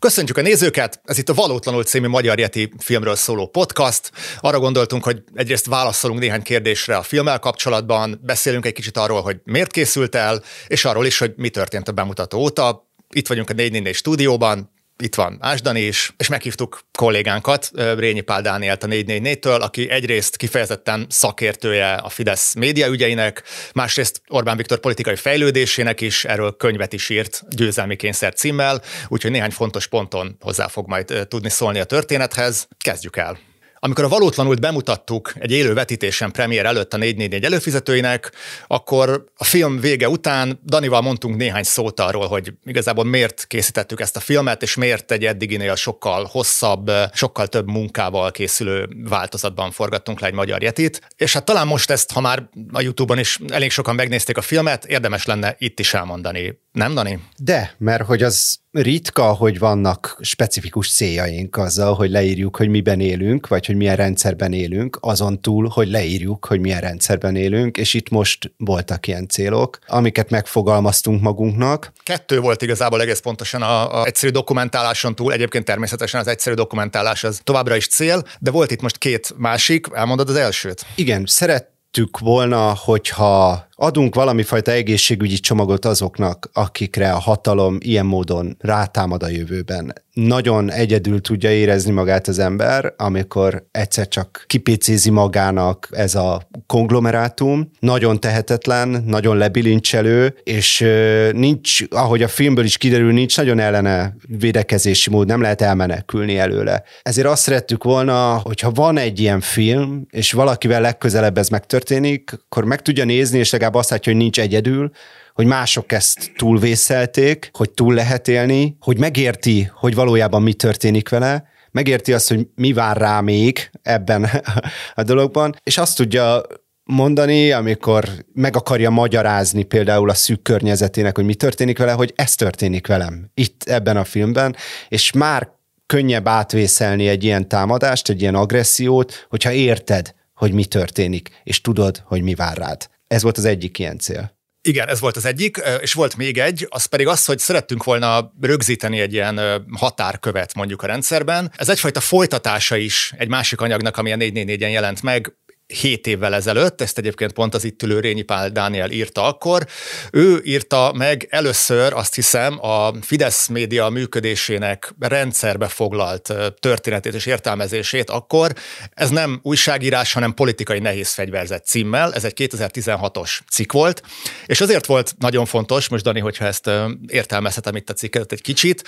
Köszöntjük a nézőket! Ez itt a Valótlanul című Magyar Yeti filmről szóló podcast. Arra gondoltunk, hogy egyrészt válaszolunk néhány kérdésre a filmmel kapcsolatban, beszélünk egy kicsit arról, hogy miért készült el, és arról is, hogy mi történt a bemutató óta. Itt vagyunk a 444 stúdióban, itt van Ásdani is, és meghívtuk kollégánkat, Rényi Pál Dánielt a 444-től, aki egyrészt kifejezetten szakértője a Fidesz média ügyeinek, másrészt Orbán Viktor politikai fejlődésének is, erről könyvet is írt győzelmi kényszer címmel, úgyhogy néhány fontos ponton hozzá fog majd tudni szólni a történethez. Kezdjük el! Amikor a valótlanult bemutattuk egy élő vetítésen premier előtt a 444 előfizetőinek, akkor a film vége után Danival mondtunk néhány szót arról, hogy igazából miért készítettük ezt a filmet, és miért egy eddiginél sokkal hosszabb, sokkal több munkával készülő változatban forgattunk le egy magyar jetit. És hát talán most ezt, ha már a YouTube-on is elég sokan megnézték a filmet, érdemes lenne itt is elmondani. Nem, Dani? De, mert hogy az ritka, hogy vannak specifikus céljaink azzal, hogy leírjuk, hogy miben élünk, vagy hogy milyen rendszerben élünk, azon túl, hogy leírjuk, hogy milyen rendszerben élünk, és itt most voltak ilyen célok, amiket megfogalmaztunk magunknak. Kettő volt igazából egész pontosan a, a egyszerű dokumentáláson túl, egyébként természetesen az egyszerű dokumentálás az továbbra is cél, de volt itt most két másik, elmondod az elsőt? Igen, szerettük volna, hogyha adunk valami fajta egészségügyi csomagot azoknak, akikre a hatalom ilyen módon rátámad a jövőben. Nagyon egyedül tudja érezni magát az ember, amikor egyszer csak kipécézi magának ez a konglomerátum, nagyon tehetetlen, nagyon lebilincselő, és nincs, ahogy a filmből is kiderül, nincs nagyon ellene védekezési mód, nem lehet elmenekülni előle. Ezért azt szerettük volna, hogyha van egy ilyen film, és valakivel legközelebb ez megtörténik, akkor meg tudja nézni, és legalább azt látja, hogy nincs egyedül, hogy mások ezt túlvészelték, hogy túl lehet élni, hogy megérti, hogy valójában mi történik vele, megérti azt, hogy mi vár rá még ebben a dologban, és azt tudja mondani, amikor meg akarja magyarázni például a szűk környezetének, hogy mi történik vele, hogy ez történik velem itt ebben a filmben, és már könnyebb átvészelni egy ilyen támadást, egy ilyen agressziót, hogyha érted, hogy mi történik, és tudod, hogy mi vár rád. Ez volt az egyik ilyen cél. Igen, ez volt az egyik, és volt még egy, az pedig az, hogy szerettünk volna rögzíteni egy ilyen határkövet mondjuk a rendszerben. Ez egyfajta folytatása is egy másik anyagnak, ami a 444-en jelent meg, 7 évvel ezelőtt, ezt egyébként pont az itt ülő Rényi Pál Dániel írta akkor. Ő írta meg először, azt hiszem, a Fidesz média működésének rendszerbe foglalt történetét és értelmezését akkor. Ez nem újságírás, hanem politikai nehéz fegyverzet címmel. Ez egy 2016-os cikk volt, és azért volt nagyon fontos, most Dani, hogyha ezt értelmezhetem itt a cikket egy kicsit,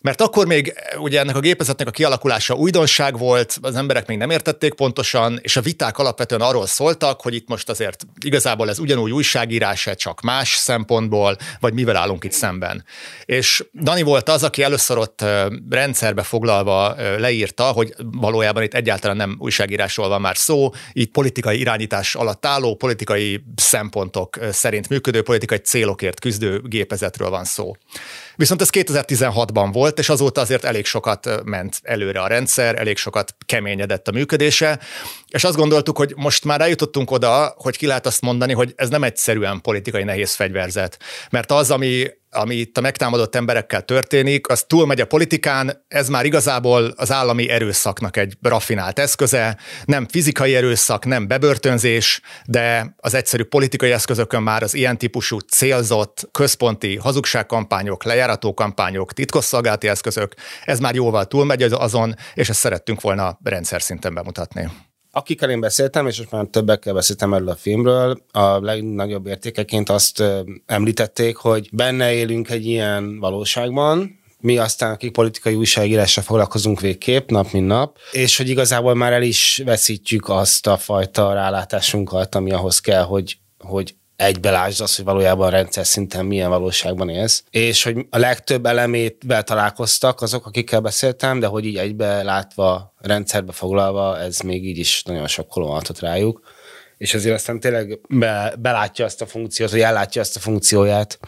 mert akkor még ugye ennek a gépezetnek a kialakulása újdonság volt, az emberek még nem értették pontosan, és a viták alap alapvetően arról szóltak, hogy itt most azért igazából ez ugyanúgy újságírás, csak más szempontból, vagy mivel állunk itt szemben. És Dani volt az, aki először ott rendszerbe foglalva leírta, hogy valójában itt egyáltalán nem újságírásról van már szó, itt politikai irányítás alatt álló, politikai szempontok szerint működő, politikai célokért küzdő gépezetről van szó. Viszont ez 2016-ban volt, és azóta azért elég sokat ment előre a rendszer, elég sokat keményedett a működése, és azt gondoltuk, hogy most már eljutottunk oda, hogy ki lehet azt mondani, hogy ez nem egyszerűen politikai nehéz fegyverzet. Mert az, ami ami itt a megtámadott emberekkel történik, az túlmegy a politikán, ez már igazából az állami erőszaknak egy rafinált eszköze, nem fizikai erőszak, nem bebörtönzés, de az egyszerű politikai eszközökön már az ilyen típusú célzott központi hazugságkampányok, lejárató kampányok, titkosszolgálati eszközök, ez már jóval túlmegy azon, és ezt szerettünk volna rendszer szinten bemutatni. Akikkel én beszéltem, és most már többekkel beszéltem erről a filmről, a legnagyobb értékeként azt említették, hogy benne élünk egy ilyen valóságban, mi aztán, akik politikai újságírással foglalkozunk végképp, nap mint nap, és hogy igazából már el is veszítjük azt a fajta rálátásunkat, ami ahhoz kell, hogy, hogy egybelásd az, hogy valójában rendszer szinten milyen valóságban élsz, és hogy a legtöbb elemét találkoztak azok, akikkel beszéltem, de hogy így egybe látva, rendszerbe foglalva, ez még így is nagyon sok adhat rájuk. És ezért aztán tényleg be, belátja azt a funkciót, hogy ellátja azt a funkcióját,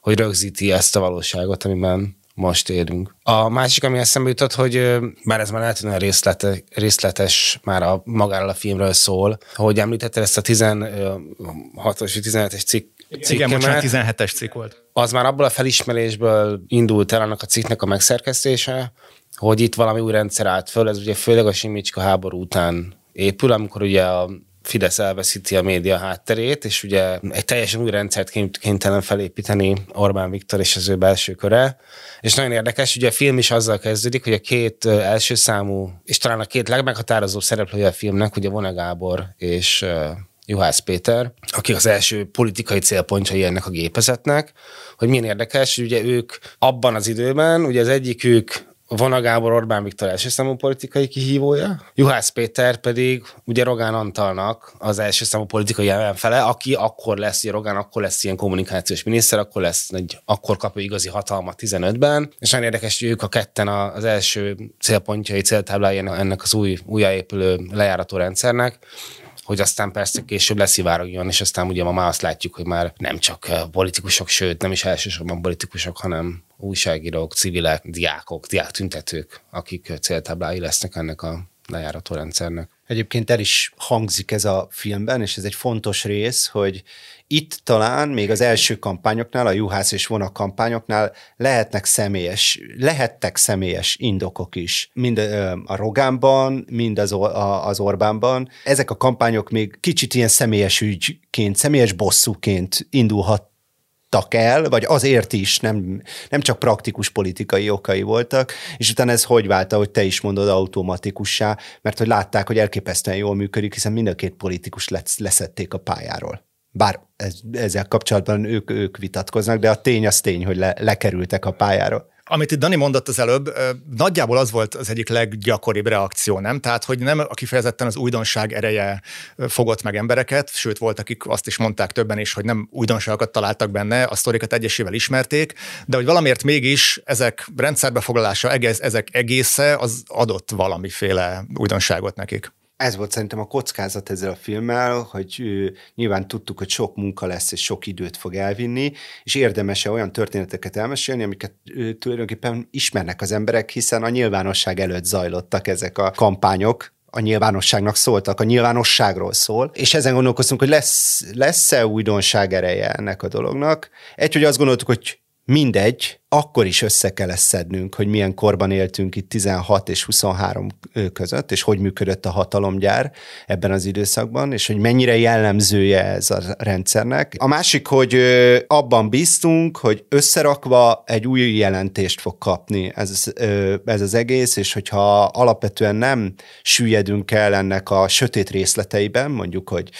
hogy rögzíti ezt a valóságot, amiben most élünk. A másik, ami eszembe jutott, hogy már ez már lehet, hogy részlete, részletes már a magáról a filmről szól, hogy említetted ezt a 16-os 17-es cikk Igen, bocsánat, 17-es cikk volt. Az már abból a felismerésből indult el annak a cikknek a megszerkesztése, hogy itt valami új rendszer állt föl, ez ugye főleg a Simicska háború után épül, amikor ugye a Fidesz elveszíti a média hátterét, és ugye egy teljesen új rendszert kénytelen felépíteni Orbán Viktor és az ő belső köre. És nagyon érdekes, ugye a film is azzal kezdődik, hogy a két első számú, és talán a két legmeghatározóbb szereplője a filmnek, ugye Vona Gábor és Juhász Péter, akik az első politikai célpontjai ennek a gépezetnek, hogy milyen érdekes, hogy ugye ők abban az időben, ugye az egyikük Vona Gábor Orbán Viktor első számú politikai kihívója, Juhász Péter pedig ugye Rogán Antalnak az első számú politikai ellenfele, aki akkor lesz, ugye Rogán akkor lesz ilyen kommunikációs miniszter, akkor lesz egy, akkor kapja igazi hatalmat 15-ben, és nagyon érdekes, hogy ők a ketten az első célpontjai, céltáblái ennek az új, újjáépülő lejárató rendszernek, hogy aztán persze később leszivárogjon, és aztán ugye ma már azt látjuk, hogy már nem csak eh, politikusok, sőt nem is elsősorban politikusok, hanem újságírók, civilek, diákok, diáktüntetők, akik céltáblái lesznek ennek a lejárató rendszernek. Egyébként el is hangzik ez a filmben, és ez egy fontos rész, hogy itt talán még az első kampányoknál, a Juhász és Vona kampányoknál lehetnek személyes, lehettek személyes indokok is. Mind a Rogánban, mind az, az Orbánban. Ezek a kampányok még kicsit ilyen személyes ügyként, személyes bosszúként indulhat el, vagy azért is, nem, nem csak praktikus politikai okai voltak, és utána ez hogy vált, hogy te is mondod, automatikussá, mert hogy látták, hogy elképesztően jól működik, hiszen mind a két politikus leszették a pályáról. Bár ez, ezzel kapcsolatban ők, ők vitatkoznak, de a tény az tény, hogy le, lekerültek a pályáról. Amit itt Dani mondott az előbb, nagyjából az volt az egyik leggyakoribb reakció, nem? Tehát, hogy nem a kifejezetten az újdonság ereje fogott meg embereket, sőt, volt, akik azt is mondták többen is, hogy nem újdonságokat találtak benne, a sztorikat egyesével ismerték, de hogy valamiért mégis ezek rendszerbefoglalása, egész, ezek egésze az adott valamiféle újdonságot nekik ez volt szerintem a kockázat ezzel a filmmel, hogy nyilván tudtuk, hogy sok munka lesz, és sok időt fog elvinni, és érdemes-e olyan történeteket elmesélni, amiket tulajdonképpen ismernek az emberek, hiszen a nyilvánosság előtt zajlottak ezek a kampányok, a nyilvánosságnak szóltak, a nyilvánosságról szól, és ezen gondolkoztunk, hogy lesz, lesz-e újdonság ereje ennek a dolognak. Egy, hogy azt gondoltuk, hogy mindegy, akkor is össze kell ezt szednünk, hogy milyen korban éltünk itt 16 és 23 között, és hogy működött a hatalomgyár ebben az időszakban, és hogy mennyire jellemzője ez a rendszernek. A másik, hogy abban bíztunk, hogy összerakva egy új jelentést fog kapni ez, ez az egész, és hogyha alapvetően nem süllyedünk el ennek a sötét részleteiben, mondjuk, hogy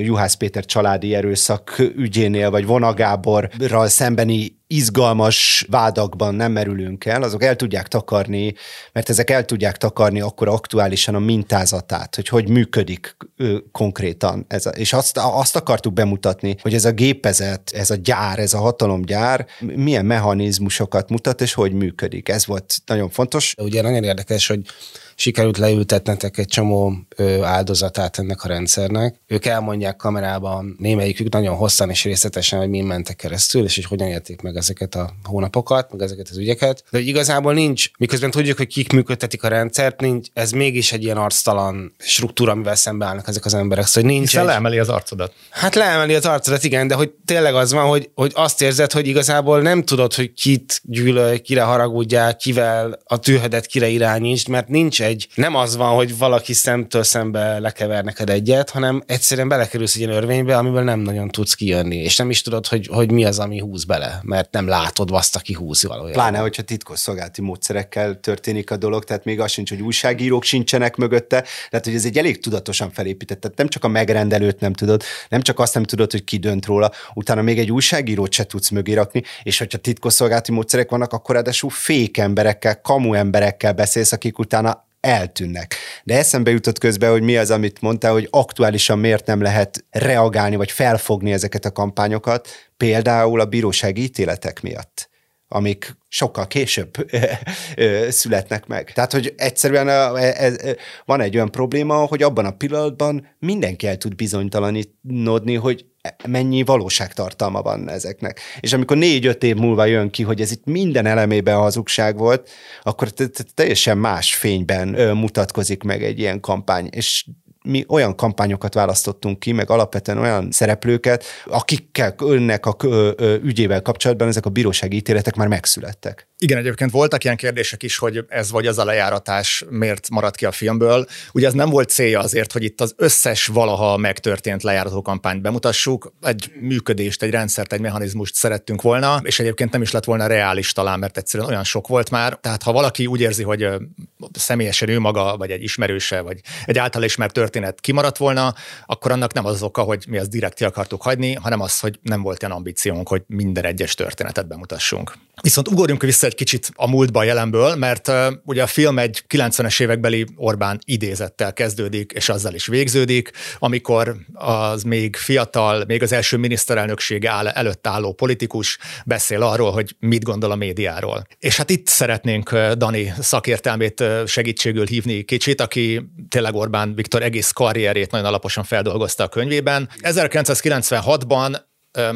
Juhász Péter családi erőszak ügyénél, vagy Vonagáborral szembeni izgalmas vádakban nem merülünk el, azok el tudják takarni, mert ezek el tudják takarni akkor aktuálisan a mintázatát, hogy hogy működik ö, konkrétan. Ez a, és azt, azt akartuk bemutatni, hogy ez a gépezet, ez a gyár, ez a hatalomgyár milyen mechanizmusokat mutat, és hogy működik. Ez volt nagyon fontos. Ugye nagyon érdekes, hogy sikerült leültetnetek egy csomó áldozatát ennek a rendszernek. Ők elmondják kamerában, némelyikük nagyon hosszan és részletesen, hogy mi mentek keresztül, és hogy hogyan élték meg ezeket a hónapokat, meg ezeket az ügyeket. De hogy igazából nincs, miközben tudjuk, hogy kik működtetik a rendszert, nincs, ez mégis egy ilyen arctalan struktúra, amivel szembeállnak ezek az emberek. Szóval nincs Hiszen egy... leemeli az arcodat. Hát leemeli az arcodat, igen, de hogy tényleg az van, hogy, hogy azt érzed, hogy igazából nem tudod, hogy kit gyűlölj, kire haragudjál, kivel a tűhedet kire irányítsd, mert nincs egy, nem az van, hogy valaki szemtől szembe lekever neked egyet, hanem egyszerűen belekerülsz egy ilyen örvénybe, amiből nem nagyon tudsz kijönni, és nem is tudod, hogy, hogy mi az, ami húz bele, mert nem látod azt, aki húz valójában. Pláne, hogyha titkos szolgálati módszerekkel történik a dolog, tehát még az sincs, hogy újságírók sincsenek mögötte, tehát hogy ez egy elég tudatosan felépített, tehát nem csak a megrendelőt nem tudod, nem csak azt nem tudod, hogy ki dönt róla, utána még egy újságírót se tudsz mögé rakni, és hogyha titkosszolgálati módszerek vannak, akkor ráadásul fék emberekkel, kamu emberekkel beszélsz, akik utána eltűnnek. De eszembe jutott közben, hogy mi az, amit mondtál, hogy aktuálisan miért nem lehet reagálni, vagy felfogni ezeket a kampányokat, például a bírósági ítéletek miatt amik sokkal később születnek meg. Tehát, hogy egyszerűen van egy olyan probléma, hogy abban a pillanatban mindenki el tud bizonytalanodni, hogy mennyi valóságtartalma van ezeknek. És amikor négy-öt év múlva jön ki, hogy ez itt minden elemében hazugság volt, akkor teljesen más fényben mutatkozik meg egy ilyen kampány. És mi olyan kampányokat választottunk ki, meg alapvetően olyan szereplőket, akikkel önnek a ügyével kapcsolatban ezek a bírósági ítéletek már megszülettek. Igen, egyébként voltak ilyen kérdések is, hogy ez vagy az a lejáratás miért maradt ki a filmből. Ugye ez nem volt célja azért, hogy itt az összes valaha megtörtént lejárató kampányt bemutassuk. Egy működést, egy rendszert, egy mechanizmust szerettünk volna, és egyébként nem is lett volna reális talán, mert egyszerűen olyan sok volt már. Tehát ha valaki úgy érzi, hogy személyesen ő maga, vagy egy ismerőse, vagy egy által ismert kimaradt volna, akkor annak nem az oka, hogy mi ezt direkt ki akartuk hagyni, hanem az, hogy nem volt ilyen ambíciónk, hogy minden egyes történetet bemutassunk. Viszont ugorjunk vissza egy kicsit a múltba a jelenből, mert uh, ugye a film egy 90-es évekbeli Orbán idézettel kezdődik, és azzal is végződik, amikor az még fiatal, még az első miniszterelnökség áll, előtt álló politikus beszél arról, hogy mit gondol a médiáról. És hát itt szeretnénk Dani szakértelmét segítségül hívni kicsit, aki tényleg Orbán Viktor egész karrierét nagyon alaposan feldolgozta a könyvében. 1996-ban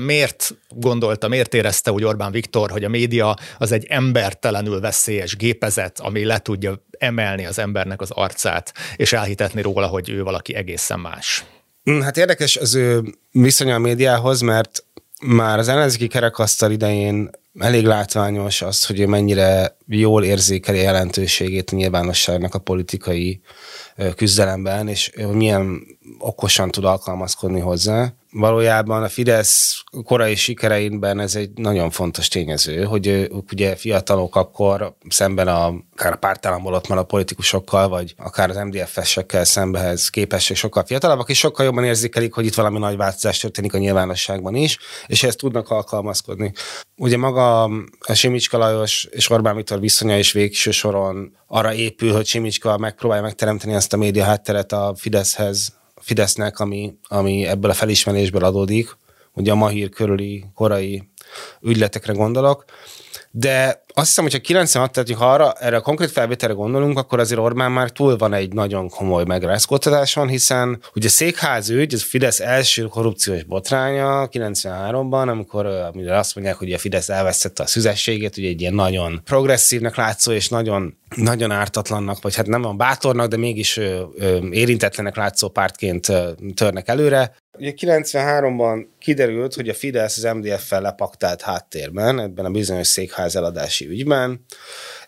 miért gondolta, miért érezte úgy Orbán Viktor, hogy a média az egy embertelenül veszélyes gépezet, ami le tudja emelni az embernek az arcát, és elhitetni róla, hogy ő valaki egészen más? Hm, hát érdekes az ő viszonya a médiához, mert már az ellenzéki kerekasztal idején elég látványos az, hogy ő mennyire jól érzékeli jelentőségét a nyilvánosságnak a politikai küzdelemben, és milyen okosan tud alkalmazkodni hozzá valójában a Fidesz korai sikereinben ez egy nagyon fontos tényező, hogy ők ugye fiatalok akkor szemben a, akár a pártállamból ott a politikusokkal, vagy akár az MDF-esekkel szembehez képesség sokkal fiatalabbak, és sokkal jobban érzékelik, hogy itt valami nagy változás történik a nyilvánosságban is, és ezt tudnak alkalmazkodni. Ugye maga a Simicska Lajos és Orbán Viktor viszonya is végső soron arra épül, hogy Simicska megpróbálja megteremteni ezt a média hátteret a Fideszhez, Fidesznek, ami, ami ebből a felismerésből adódik, ugye a Mahír körüli korai ügyletekre gondolok, de azt hiszem, hogyha 96, tehát ha arra, erre a konkrét felvételre gondolunk, akkor azért Orbán már túl van egy nagyon komoly megrázkódtatáson, hiszen ugye székház ügy, ez Fidesz első korrupciós botránya 93-ban, amikor amire azt mondják, hogy a Fidesz elvesztette a szüzességét, ugye egy ilyen nagyon progresszívnek látszó és nagyon, nagyon ártatlannak, vagy hát nem van bátornak, de mégis érintetlenek látszó pártként törnek előre. Ugye 93-ban kiderült, hogy a Fidesz az MDF-fel lepaktált háttérben, ebben a bizonyos székház eladási ügyben,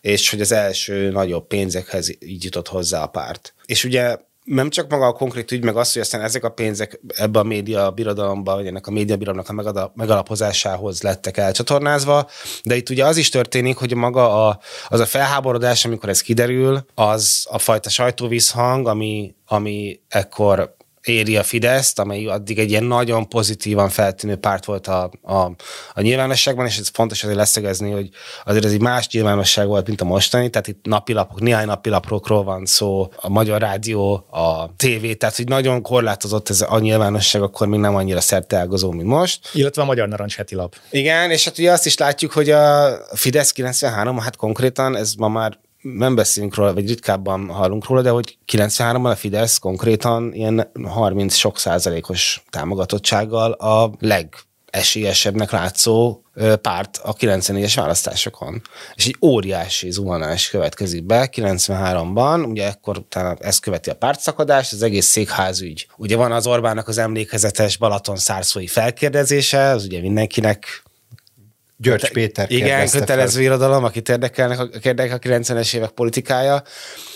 és hogy az első nagyobb pénzekhez így jutott hozzá a párt. És ugye nem csak maga a konkrét ügy, meg az, hogy aztán ezek a pénzek ebbe a média birodalomba, vagy ennek a média birodalomnak a megalapozásához lettek elcsatornázva, de itt ugye az is történik, hogy maga a, az a felháborodás, amikor ez kiderül, az a fajta sajtóvízhang, ami, ami ekkor éri a Fideszt, amely addig egy ilyen nagyon pozitívan feltűnő párt volt a, a, a nyilvánosságban, és ez fontos azért leszögezni, hogy azért ez egy más nyilvánosság volt, mint a mostani, tehát itt napilapok, néhány napilapokról van szó, a Magyar Rádió, a TV, tehát hogy nagyon korlátozott ez a nyilvánosság, akkor még nem annyira szerteágazó, mint most. Illetve a Magyar Narancs heti lap. Igen, és hát ugye azt is látjuk, hogy a Fidesz 93, hát konkrétan ez ma már nem beszélünk róla, vagy ritkábban hallunk róla, de hogy 93-ban a Fidesz konkrétan ilyen 30 sok százalékos támogatottsággal a leg esélyesebbnek látszó párt a 94-es választásokon. És egy óriási zuhanás következik be 93-ban, ugye ekkor utána ezt követi a pártszakadás, az egész székházügy. Ugye van az Orbánnak az emlékezetes Balaton szárszói felkérdezése, az ugye mindenkinek György Péter Igen, kötelező fel. irodalom, akit érdekelnek, érdekel a 90-es évek politikája.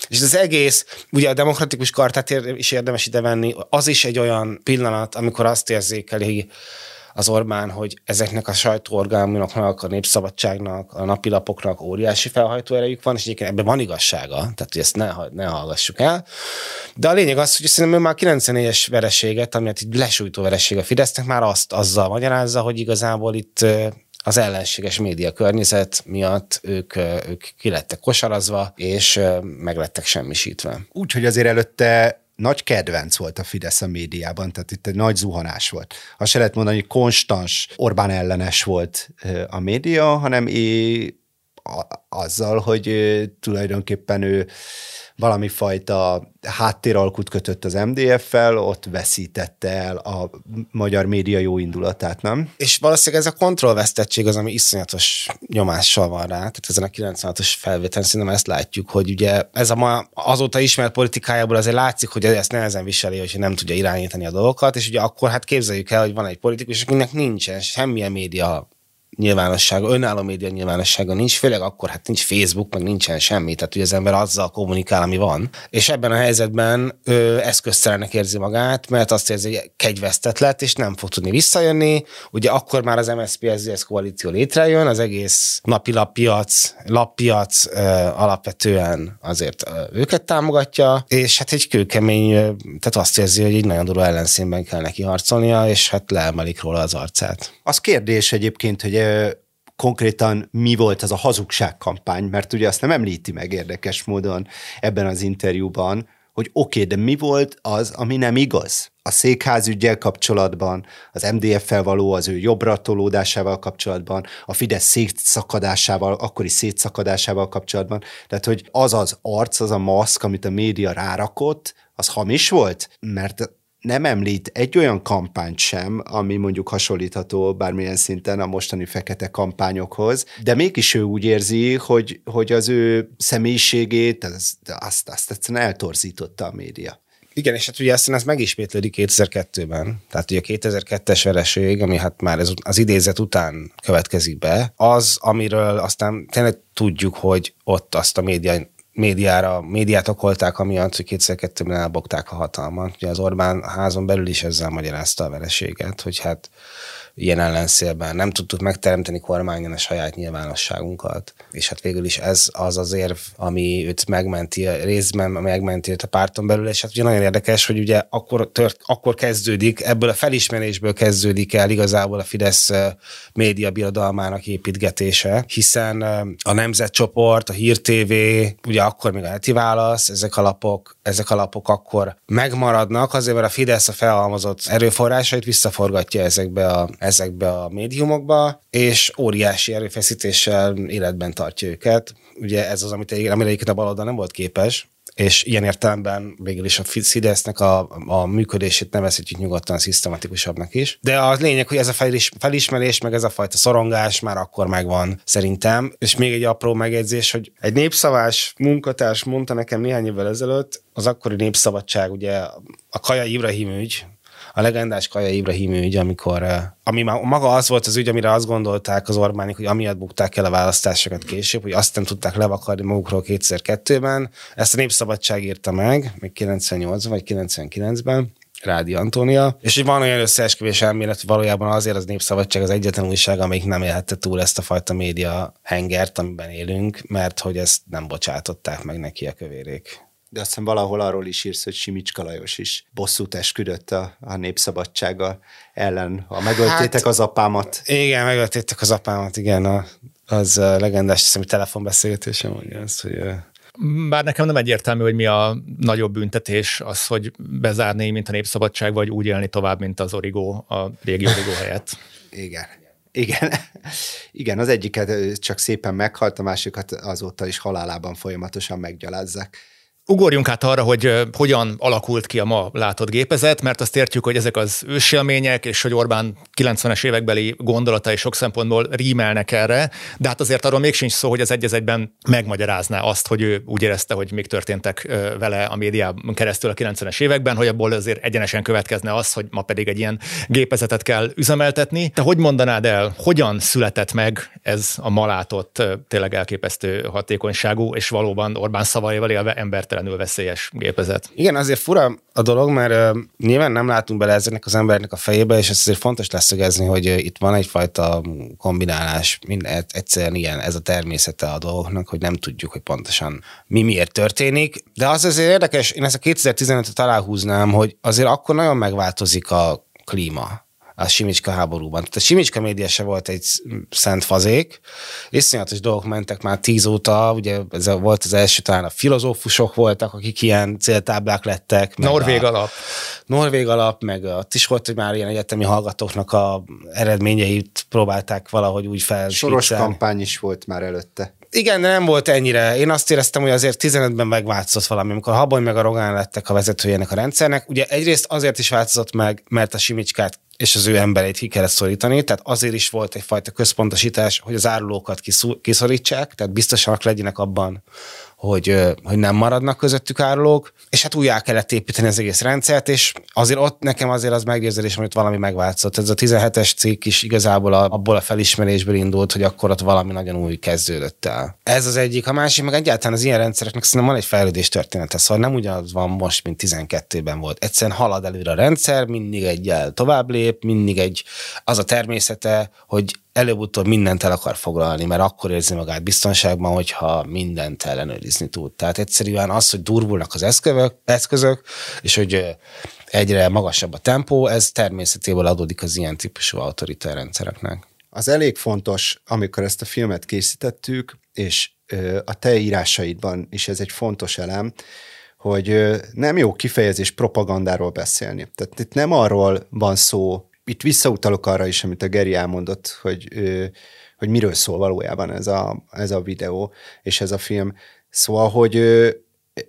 És az egész, ugye a demokratikus kartát is érdemes ide venni, az is egy olyan pillanat, amikor azt érzékeli az Orbán, hogy ezeknek a sajtóorgánumoknak, a népszabadságnak, a napilapoknak óriási felhajtó erejük van, és egyébként ebben van igazsága, tehát hogy ezt ne, ne hallgassuk el. De a lényeg az, hogy szerintem már 94-es vereséget, ami egy lesújtó vereség a Fidesznek, már azt azzal magyarázza, hogy igazából itt az ellenséges média környezet miatt ők, ők kilettek kosarazva, és meg lettek semmisítve. Úgyhogy azért előtte nagy kedvenc volt a Fidesz a médiában, tehát itt egy nagy zuhanás volt. Azt se lehet mondani, hogy konstans Orbán ellenes volt a média, hanem é, azzal, hogy tulajdonképpen ő valami fajta háttéralkut kötött az MDF-fel, ott veszítette el a magyar média jó indulatát, nem? És valószínűleg ez a kontrollvesztettség az, ami iszonyatos nyomással van rá. Tehát ezen a 96-os felvételen szerintem ezt látjuk, hogy ugye ez a ma azóta ismert politikájából azért látszik, hogy ezt nehezen viseli, hogy nem tudja irányítani a dolgokat, és ugye akkor hát képzeljük el, hogy van egy politikus, akinek nincsen semmilyen média nyilvánossága, önálló média nyilvánossága nincs, főleg akkor hát nincs Facebook, meg nincsen semmi, tehát ugye az ember azzal kommunikál, ami van. És ebben a helyzetben ő eszköztelennek érzi magát, mert azt érzi, hogy kegyvesztett lett, és nem fog tudni visszajönni. Ugye akkor már az MSZP SZDSZ koalíció létrejön, az egész napi lappiac, lappiac ö, alapvetően azért ö, őket támogatja, és hát egy kőkemény, ö, tehát azt érzi, hogy egy nagyon durva ellenszínben kell neki harcolnia, és hát leemelik róla az arcát. Az kérdés egyébként, hogy konkrétan mi volt az a hazugságkampány, mert ugye azt nem említi meg érdekes módon ebben az interjúban, hogy oké, okay, de mi volt az, ami nem igaz? A székházügyel kapcsolatban, az MDF-fel való az ő jobbra tolódásával kapcsolatban, a Fidesz szétszakadásával, akkori szétszakadásával kapcsolatban. Tehát, hogy az az arc, az a maszk, amit a média rárakott, az hamis volt? Mert nem említ egy olyan kampányt sem, ami mondjuk hasonlítható bármilyen szinten a mostani fekete kampányokhoz, de mégis ő úgy érzi, hogy, hogy az ő személyiségét, azt, azt, egyszerűen eltorzította a média. Igen, és hát ugye aztán ez megismétlődik 2002-ben. Tehát ugye a 2002-es vereség, ami hát már ez, az idézet után következik be, az, amiről aztán tényleg tudjuk, hogy ott azt a média médiára, médiát okolták, amiatt, hogy 2002-ben elbogták a hatalmat. Ugye az Orbán házon belül is ezzel magyarázta a vereséget, hogy hát ilyen ellenszélben. Nem tudtuk megteremteni kormányon a saját nyilvánosságunkat. És hát végül is ez az az érv, ami őt megmenti, részben megmenti őt a párton belül, és hát ugye nagyon érdekes, hogy ugye akkor, tört, akkor kezdődik, ebből a felismerésből kezdődik el igazából a Fidesz média birodalmának építgetése, hiszen a Nemzetcsoport, a Hír TV, ugye akkor még a heti válasz, ezek a lapok, ezek a lapok akkor megmaradnak, azért mert a Fidesz a felhalmozott erőforrásait visszaforgatja ezekbe a ezekbe a médiumokba, és óriási erőfeszítéssel életben tartja őket. Ugye ez az, amit amire egyébként a baloldal nem volt képes, és ilyen értelemben végül is a Fidesznek a, a működését nevezhetjük nyugodtan szisztematikusabbnak is. De a lényeg, hogy ez a felis, felismerés, meg ez a fajta szorongás már akkor megvan szerintem. És még egy apró megjegyzés, hogy egy népszavás munkatárs mondta nekem néhány évvel ezelőtt, az akkori népszabadság, ugye a Kaja Ibrahim ügy, a legendás Kaja Ibrahim ügy, amikor, ami maga az volt az ügy, amire azt gondolták az Orbánik, hogy amiatt bukták el a választásokat később, hogy azt nem tudták levakarni magukról 2002-ben. Ezt a Népszabadság írta meg, még 98 vagy 99-ben, Rádi Antónia, és hogy van olyan összeesküvés elmélet, hogy valójában azért az Népszabadság az egyetlen újság, amelyik nem élhette túl ezt a fajta média hengert, amiben élünk, mert hogy ezt nem bocsátották meg neki a kövérék de azt hiszem valahol arról is írsz, hogy Simicska Lajos is bosszút esküdött a, a népszabadsága ellen, ha megöltétek hát, az apámat. Igen, megöltétek az apámat, igen, a, az a legendás, hiszem, telefonbeszélgetésem mondja ezt, hogy bár nekem nem egyértelmű, hogy mi a nagyobb büntetés, az, hogy bezárni, mint a népszabadság, vagy úgy élni tovább, mint az origó, a régi origó helyett. Igen. Igen. Igen, az egyiket csak szépen meghalt, a másikat azóta is halálában folyamatosan meggyalázzák. Ugorjunk át arra, hogy hogyan alakult ki a ma látott gépezet, mert azt értjük, hogy ezek az ősélmények, és hogy Orbán 90-es évekbeli gondolatai sok szempontból rímelnek erre, de hát azért arról még sincs szó, hogy az egy egyben megmagyarázná azt, hogy ő úgy érezte, hogy még történtek vele a médiában keresztül a 90-es években, hogy abból azért egyenesen következne az, hogy ma pedig egy ilyen gépezetet kell üzemeltetni. Te hogy mondanád el, hogyan született meg ez a ma látott tényleg elképesztő hatékonyságú, és valóban Orbán szavaival élve embert végtelenül veszélyes gépezet. Igen, azért fura a dolog, mert uh, nyilván nem látunk bele ezeknek az embernek a fejébe, és ez azért fontos leszögezni, hogy uh, itt van egyfajta kombinálás, mind, egyszerűen ilyen, ez a természete a dolgoknak, hogy nem tudjuk, hogy pontosan mi miért történik. De az azért érdekes, én ezt a 2015-et aláhúznám, hogy azért akkor nagyon megváltozik a klíma a Simicska háborúban. Tehát a Simicska média se volt egy szent fazék, iszonyatos dolgok mentek már tíz óta, ugye ez volt az első, talán a filozófusok voltak, akik ilyen céltáblák lettek. Norvég a, alap. Norvég alap, meg ott is volt, hogy már ilyen egyetemi hallgatóknak a eredményeit próbálták valahogy úgy fel. Soros kampány is volt már előtte. Igen, de nem volt ennyire. Én azt éreztem, hogy azért 15-ben megváltozott valami, amikor Habony meg a Rogán lettek a vezetőjének a rendszernek. Ugye egyrészt azért is változott meg, mert a Simicskát és az ő embereit ki kellett szorítani, tehát azért is volt egyfajta központosítás, hogy az árulókat kiszorítsák, tehát biztosanak legyenek abban, hogy, hogy nem maradnak közöttük árulók, és hát újjá kellett építeni az egész rendszert, és azért ott nekem azért az meggyőződés, hogy valami megváltozott. Ez a 17-es cikk is igazából abból a felismerésből indult, hogy akkor ott valami nagyon új kezdődött el. Ez az egyik. A másik, meg egyáltalán az ilyen rendszereknek szerintem van egy fejlődés története, szóval nem ugyanaz van most, mint 12-ben volt. Egyszerűen halad előre a rendszer, mindig egyel tovább lép, mindig egy az a természete, hogy előbb-utóbb mindent el akar foglalni, mert akkor érzi magát biztonságban, hogyha mindent ellenőrizni tud. Tehát egyszerűen az, hogy durvulnak az eszközök, eszközök és hogy egyre magasabb a tempó, ez természetéből adódik az ilyen típusú autoritár rendszereknek. Az elég fontos, amikor ezt a filmet készítettük, és a te írásaidban is ez egy fontos elem, hogy nem jó kifejezés propagandáról beszélni. Tehát itt nem arról van szó, itt visszautalok arra is, amit a Geri elmondott, hogy, hogy miről szól valójában ez a, ez a videó és ez a film. Szóval, hogy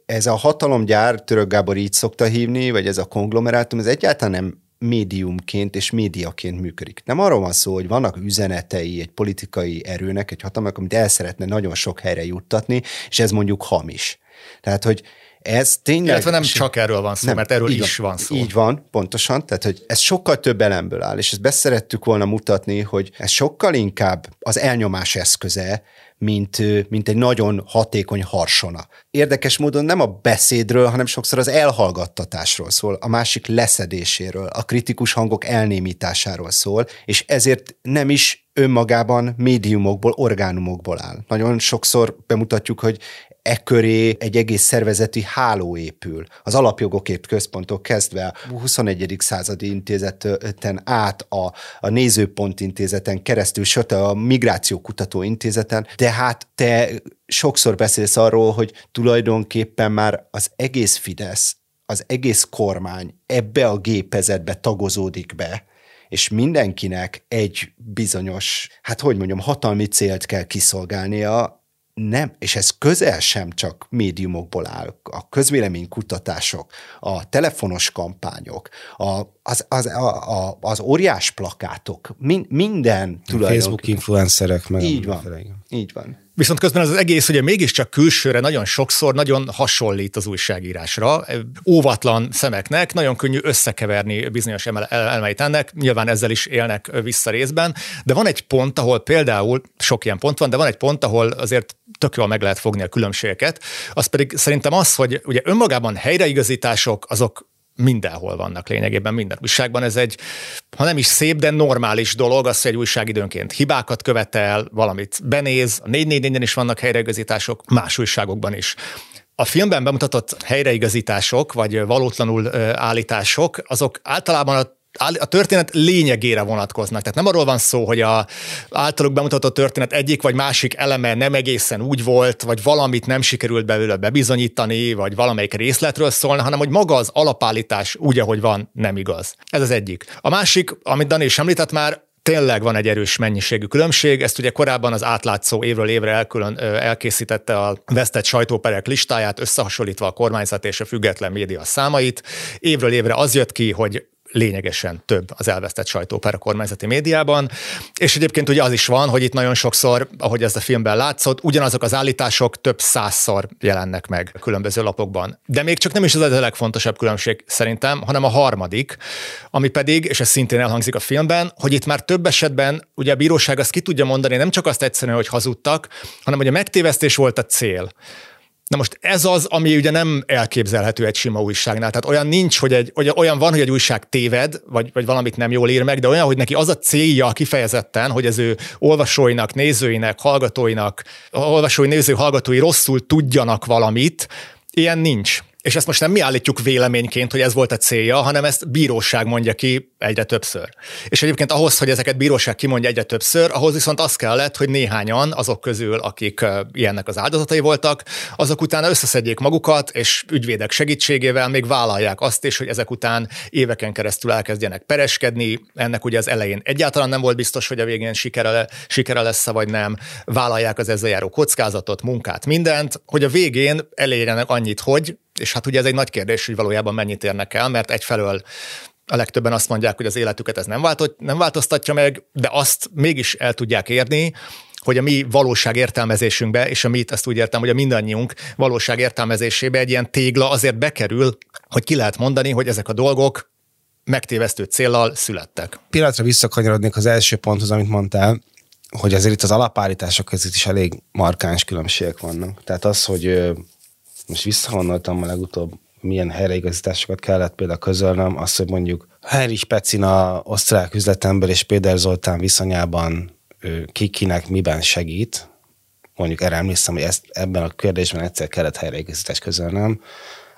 ez a hatalomgyár, Török Gábor így szokta hívni, vagy ez a konglomerátum, ez egyáltalán nem médiumként és médiaként működik. Nem arról van szó, hogy vannak üzenetei egy politikai erőnek, egy hatalomnak, amit el szeretne nagyon sok helyre juttatni, és ez mondjuk hamis. Tehát, hogy ez tényleg... Illetve nem csak erről van szó, nem, mert erről is van, van szó. Így van, pontosan. Tehát, hogy ez sokkal több elemből áll, és ezt beszerettük volna mutatni, hogy ez sokkal inkább az elnyomás eszköze, mint, mint egy nagyon hatékony harsona. Érdekes módon nem a beszédről, hanem sokszor az elhallgattatásról szól, a másik leszedéséről, a kritikus hangok elnémításáról szól, és ezért nem is önmagában médiumokból, orgánumokból áll. Nagyon sokszor bemutatjuk, hogy e köré egy egész szervezeti háló épül. Az alapjogokért központok kezdve a 21. századi intézeten át a, a Nézőpont intézeten keresztül, sőt a Migrációkutató intézeten, de hát te sokszor beszélsz arról, hogy tulajdonképpen már az egész Fidesz, az egész kormány ebbe a gépezetbe tagozódik be, és mindenkinek egy bizonyos, hát hogy mondjam, hatalmi célt kell kiszolgálnia, nem, és ez közel sem csak médiumokból áll. A közvéleménykutatások, a telefonos kampányok, a, az, az, a, a, az óriás plakátok, min, minden tulajdonképpen. Facebook influencerek meg. Így van, így van. Viszont közben az, az egész ugye mégiscsak külsőre nagyon sokszor nagyon hasonlít az újságírásra. Óvatlan szemeknek nagyon könnyű összekeverni bizonyos elemeit ennek, nyilván ezzel is élnek vissza részben, de van egy pont, ahol például, sok ilyen pont van, de van egy pont, ahol azért tök jól meg lehet fogni a különbségeket, az pedig szerintem az, hogy ugye önmagában helyreigazítások azok mindenhol vannak lényegében, minden újságban. Ez egy, ha nem is szép, de normális dolog, az, hogy egy újság időnként hibákat követel, valamit benéz, a 444-en is vannak helyreigazítások, más újságokban is. A filmben bemutatott helyreigazítások, vagy valótlanul állítások, azok általában a a történet lényegére vonatkoznak. Tehát nem arról van szó, hogy a általuk bemutatott történet egyik vagy másik eleme nem egészen úgy volt, vagy valamit nem sikerült belőle bebizonyítani, vagy valamelyik részletről szólna, hanem hogy maga az alapállítás úgy, ahogy van, nem igaz. Ez az egyik. A másik, amit Dani is említett már, tényleg van egy erős mennyiségű különbség. Ezt ugye korábban az átlátszó évről évre elkülön, elkészítette a vesztett sajtóperek listáját, összehasonlítva a kormányzat és a független média számait. Évről évre az jött ki, hogy lényegesen több az elvesztett sajtóper a kormányzati médiában. És egyébként ugye az is van, hogy itt nagyon sokszor, ahogy ez a filmben látszott, ugyanazok az állítások több százszor jelennek meg a különböző lapokban. De még csak nem is az a legfontosabb különbség szerintem, hanem a harmadik, ami pedig, és ez szintén elhangzik a filmben, hogy itt már több esetben ugye a bíróság azt ki tudja mondani, nem csak azt egyszerűen, hogy hazudtak, hanem hogy a megtévesztés volt a cél. Na most ez az, ami ugye nem elképzelhető egy sima újságnál. Tehát olyan nincs, hogy egy, olyan van, hogy egy újság téved, vagy, vagy valamit nem jól ír meg, de olyan, hogy neki az a célja kifejezetten, hogy az ő olvasóinak, nézőinek, hallgatóinak, olvasói, néző, hallgatói rosszul tudjanak valamit, ilyen nincs. És ezt most nem mi állítjuk véleményként, hogy ez volt a célja, hanem ezt bíróság mondja ki egyre többször. És egyébként ahhoz, hogy ezeket bíróság kimondja egyre többször, ahhoz viszont az kellett, hogy néhányan azok közül, akik ilyennek az áldozatai voltak, azok utána összeszedjék magukat, és ügyvédek segítségével még vállalják azt is, hogy ezek után éveken keresztül elkezdjenek pereskedni. Ennek ugye az elején egyáltalán nem volt biztos, hogy a végén sikere, sikere lesz vagy nem. Vállalják az ezzel járó kockázatot, munkát, mindent, hogy a végén elérjenek annyit, hogy és hát ugye ez egy nagy kérdés, hogy valójában mennyit érnek el, mert egyfelől a legtöbben azt mondják, hogy az életüket ez nem, változ, nem változtatja meg, de azt mégis el tudják érni, hogy a mi valóság értelmezésünkbe, és a mit, ezt úgy értem, hogy a mindannyiunk valóság értelmezésébe egy ilyen tégla azért bekerül, hogy ki lehet mondani, hogy ezek a dolgok megtévesztő céllal születtek. Pillanatra visszakanyarodnék az első ponthoz, amit mondtál, hogy azért itt az alapállítások között is elég markáns különbségek vannak. Tehát az, hogy most visszahonnoltam a legutóbb, milyen helyreigazításokat kellett például közölnöm, azt, hogy mondjuk Henry Pecina, osztrák üzletember és Péter Zoltán viszonyában ki kinek miben segít, mondjuk erre emlékszem, hogy ezt, ebben a kérdésben egyszer kellett helyreigazítást közölnöm,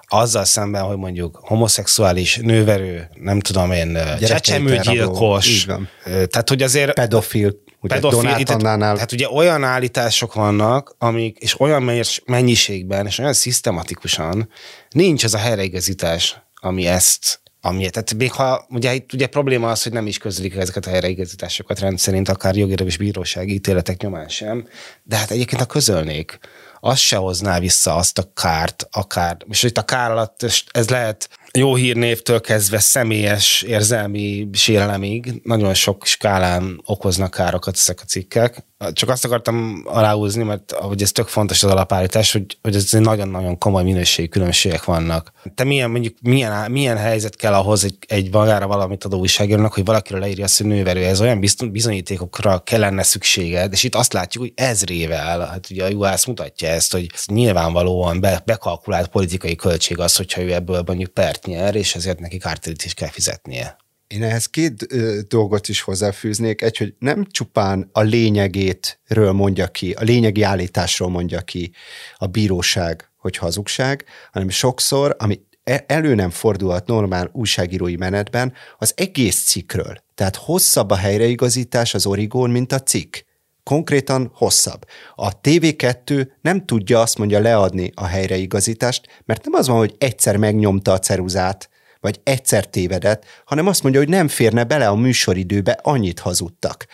azzal szemben, hogy mondjuk homoszexuális, nőverő, nem tudom én, csecsemőgyilkos, tehát hogy azért... Pedofil Ugye pedofil, tehát, hát ugye olyan állítások vannak, amik, és olyan mennyiségben, és olyan szisztematikusan nincs az a helyreigazítás, ami ezt ami, tehát még ha, ugye itt ugye probléma az, hogy nem is közlik ezeket a helyreigazításokat rendszerint, akár jogilag és bírósági ítéletek nyomán sem, de hát egyébként a közölnék, az se hozná vissza azt a kárt, akár, és itt a kár alatt ez lehet jó hírnévtől kezdve személyes érzelmi sérelemig nagyon sok skálán okoznak károkat ezek a cikkek. Csak azt akartam aláhúzni, mert hogy ez tök fontos az alapállítás, hogy, hogy ez nagyon-nagyon komoly minőségi különbségek vannak. Te milyen, mondjuk, milyen, milyen helyzet kell ahhoz egy, egy magára valamit adó újságírónak, hogy valakiről leírja azt, hogy nőverő, ez olyan bizonyítékokra kellene szükséged, és itt azt látjuk, hogy ezrével, hát ugye a Juhász mutatja ezt, hogy nyilvánvalóan be, bekalkulált politikai költség az, hogyha ő ebből mondjuk pert nyer, és ezért neki kártérítést kell fizetnie. Én ehhez két ö, dolgot is hozzáfűznék. Egy, hogy nem csupán a lényegétről mondja ki, a lényegi állításról mondja ki a bíróság, hogy hazugság, hanem sokszor, ami e, elő nem fordulhat normál újságírói menetben, az egész cikkről. Tehát hosszabb a helyreigazítás az origón, mint a cikk. Konkrétan hosszabb. A TV2 nem tudja azt mondja leadni a helyreigazítást, mert nem az van, hogy egyszer megnyomta a ceruzát, vagy egyszer tévedett, hanem azt mondja, hogy nem férne bele a műsoridőbe, annyit hazudtak.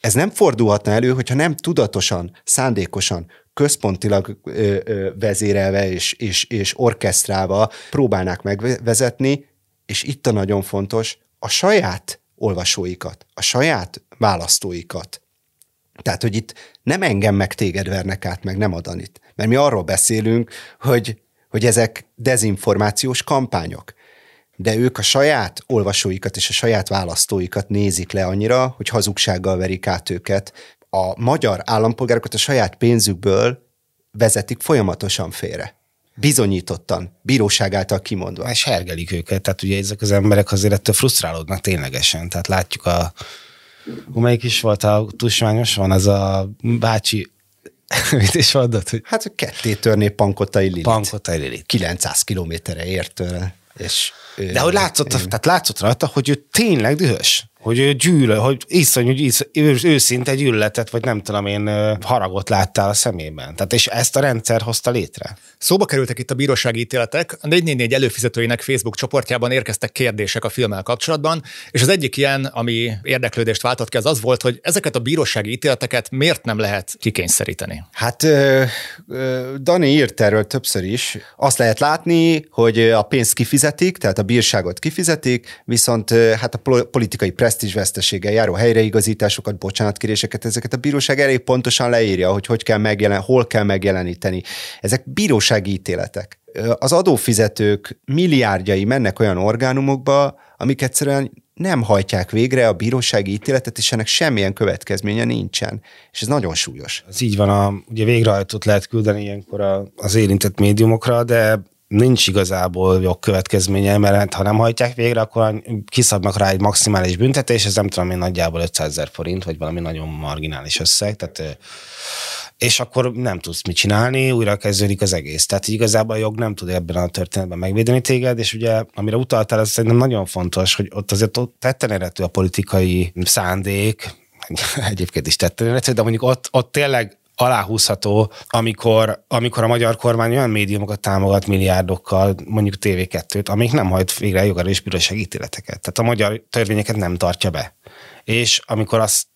Ez nem fordulhatna elő, hogyha nem tudatosan, szándékosan, központilag ö, ö, vezérelve és, és, és orkesztrálva próbálnák megvezetni, és itt a nagyon fontos, a saját olvasóikat, a saját választóikat. Tehát, hogy itt nem engem meg téged vernek át, meg nem adanit. Mert mi arról beszélünk, hogy, hogy ezek dezinformációs kampányok de ők a saját olvasóikat és a saját választóikat nézik le annyira, hogy hazugsággal verik át őket. A magyar állampolgárokat a saját pénzükből vezetik folyamatosan félre. Bizonyítottan, bíróság által kimondva. És hergelik őket, tehát ugye ezek az emberek azért ettől frusztrálódnak ténylegesen. Tehát látjuk a, melyik is volt a tusványos, van az a bácsi, mit is mondod? Hogy... Hát ketté törné Pankotai Lilit. Pankotai Lilit. 900 kilométerre ért tőle. És de hogy látszott, tehát látszott rajta, hogy ő tényleg dühös hogy ő gyűlöl, hogy iszonyú isz, őszinte gyűlöletet, vagy nem tudom én, haragot láttál a szemében. Tehát és ezt a rendszer hozta létre. Szóba kerültek itt a bírósági ítéletek. A 444 előfizetőinek Facebook csoportjában érkeztek kérdések a filmmel kapcsolatban, és az egyik ilyen, ami érdeklődést váltott ki, az az volt, hogy ezeket a bírósági ítéleteket miért nem lehet kikényszeríteni? Hát Dani írt erről többször is. Azt lehet látni, hogy a pénzt kifizetik, tehát a bírságot kifizetik, viszont hát a politikai pressz presztízsveszteséggel járó helyreigazításokat, bocsánatkéréseket, ezeket a bíróság elég pontosan leírja, hogy hogy kell megjelen, hol kell megjeleníteni. Ezek bírósági ítéletek. Az adófizetők milliárdjai mennek olyan orgánumokba, amik egyszerűen nem hajtják végre a bírósági ítéletet, és ennek semmilyen következménye nincsen. És ez nagyon súlyos. Ez így van, a, ugye végrehajtót lehet küldeni ilyenkor a, az érintett médiumokra, de nincs igazából jogkövetkezménye, mert hát, ha nem hajtják végre, akkor kiszabnak rá egy maximális büntetés, ez nem tudom én nagyjából 500 ezer forint, vagy valami nagyon marginális összeg, tehát és akkor nem tudsz mit csinálni, újra kezdődik az egész. Tehát igazából a jog nem tud ebben a történetben megvédeni téged, és ugye amire utaltál, ez szerintem nagyon fontos, hogy ott azért ott tetten a politikai szándék, egyébként is tetten eredető, de mondjuk ott, ott tényleg aláhúzható, amikor, amikor a magyar kormány olyan médiumokat támogat milliárdokkal, mondjuk TV2-t, amik nem hajt végre jogerős bíróság ítéleteket. Tehát a magyar törvényeket nem tartja be. És amikor azt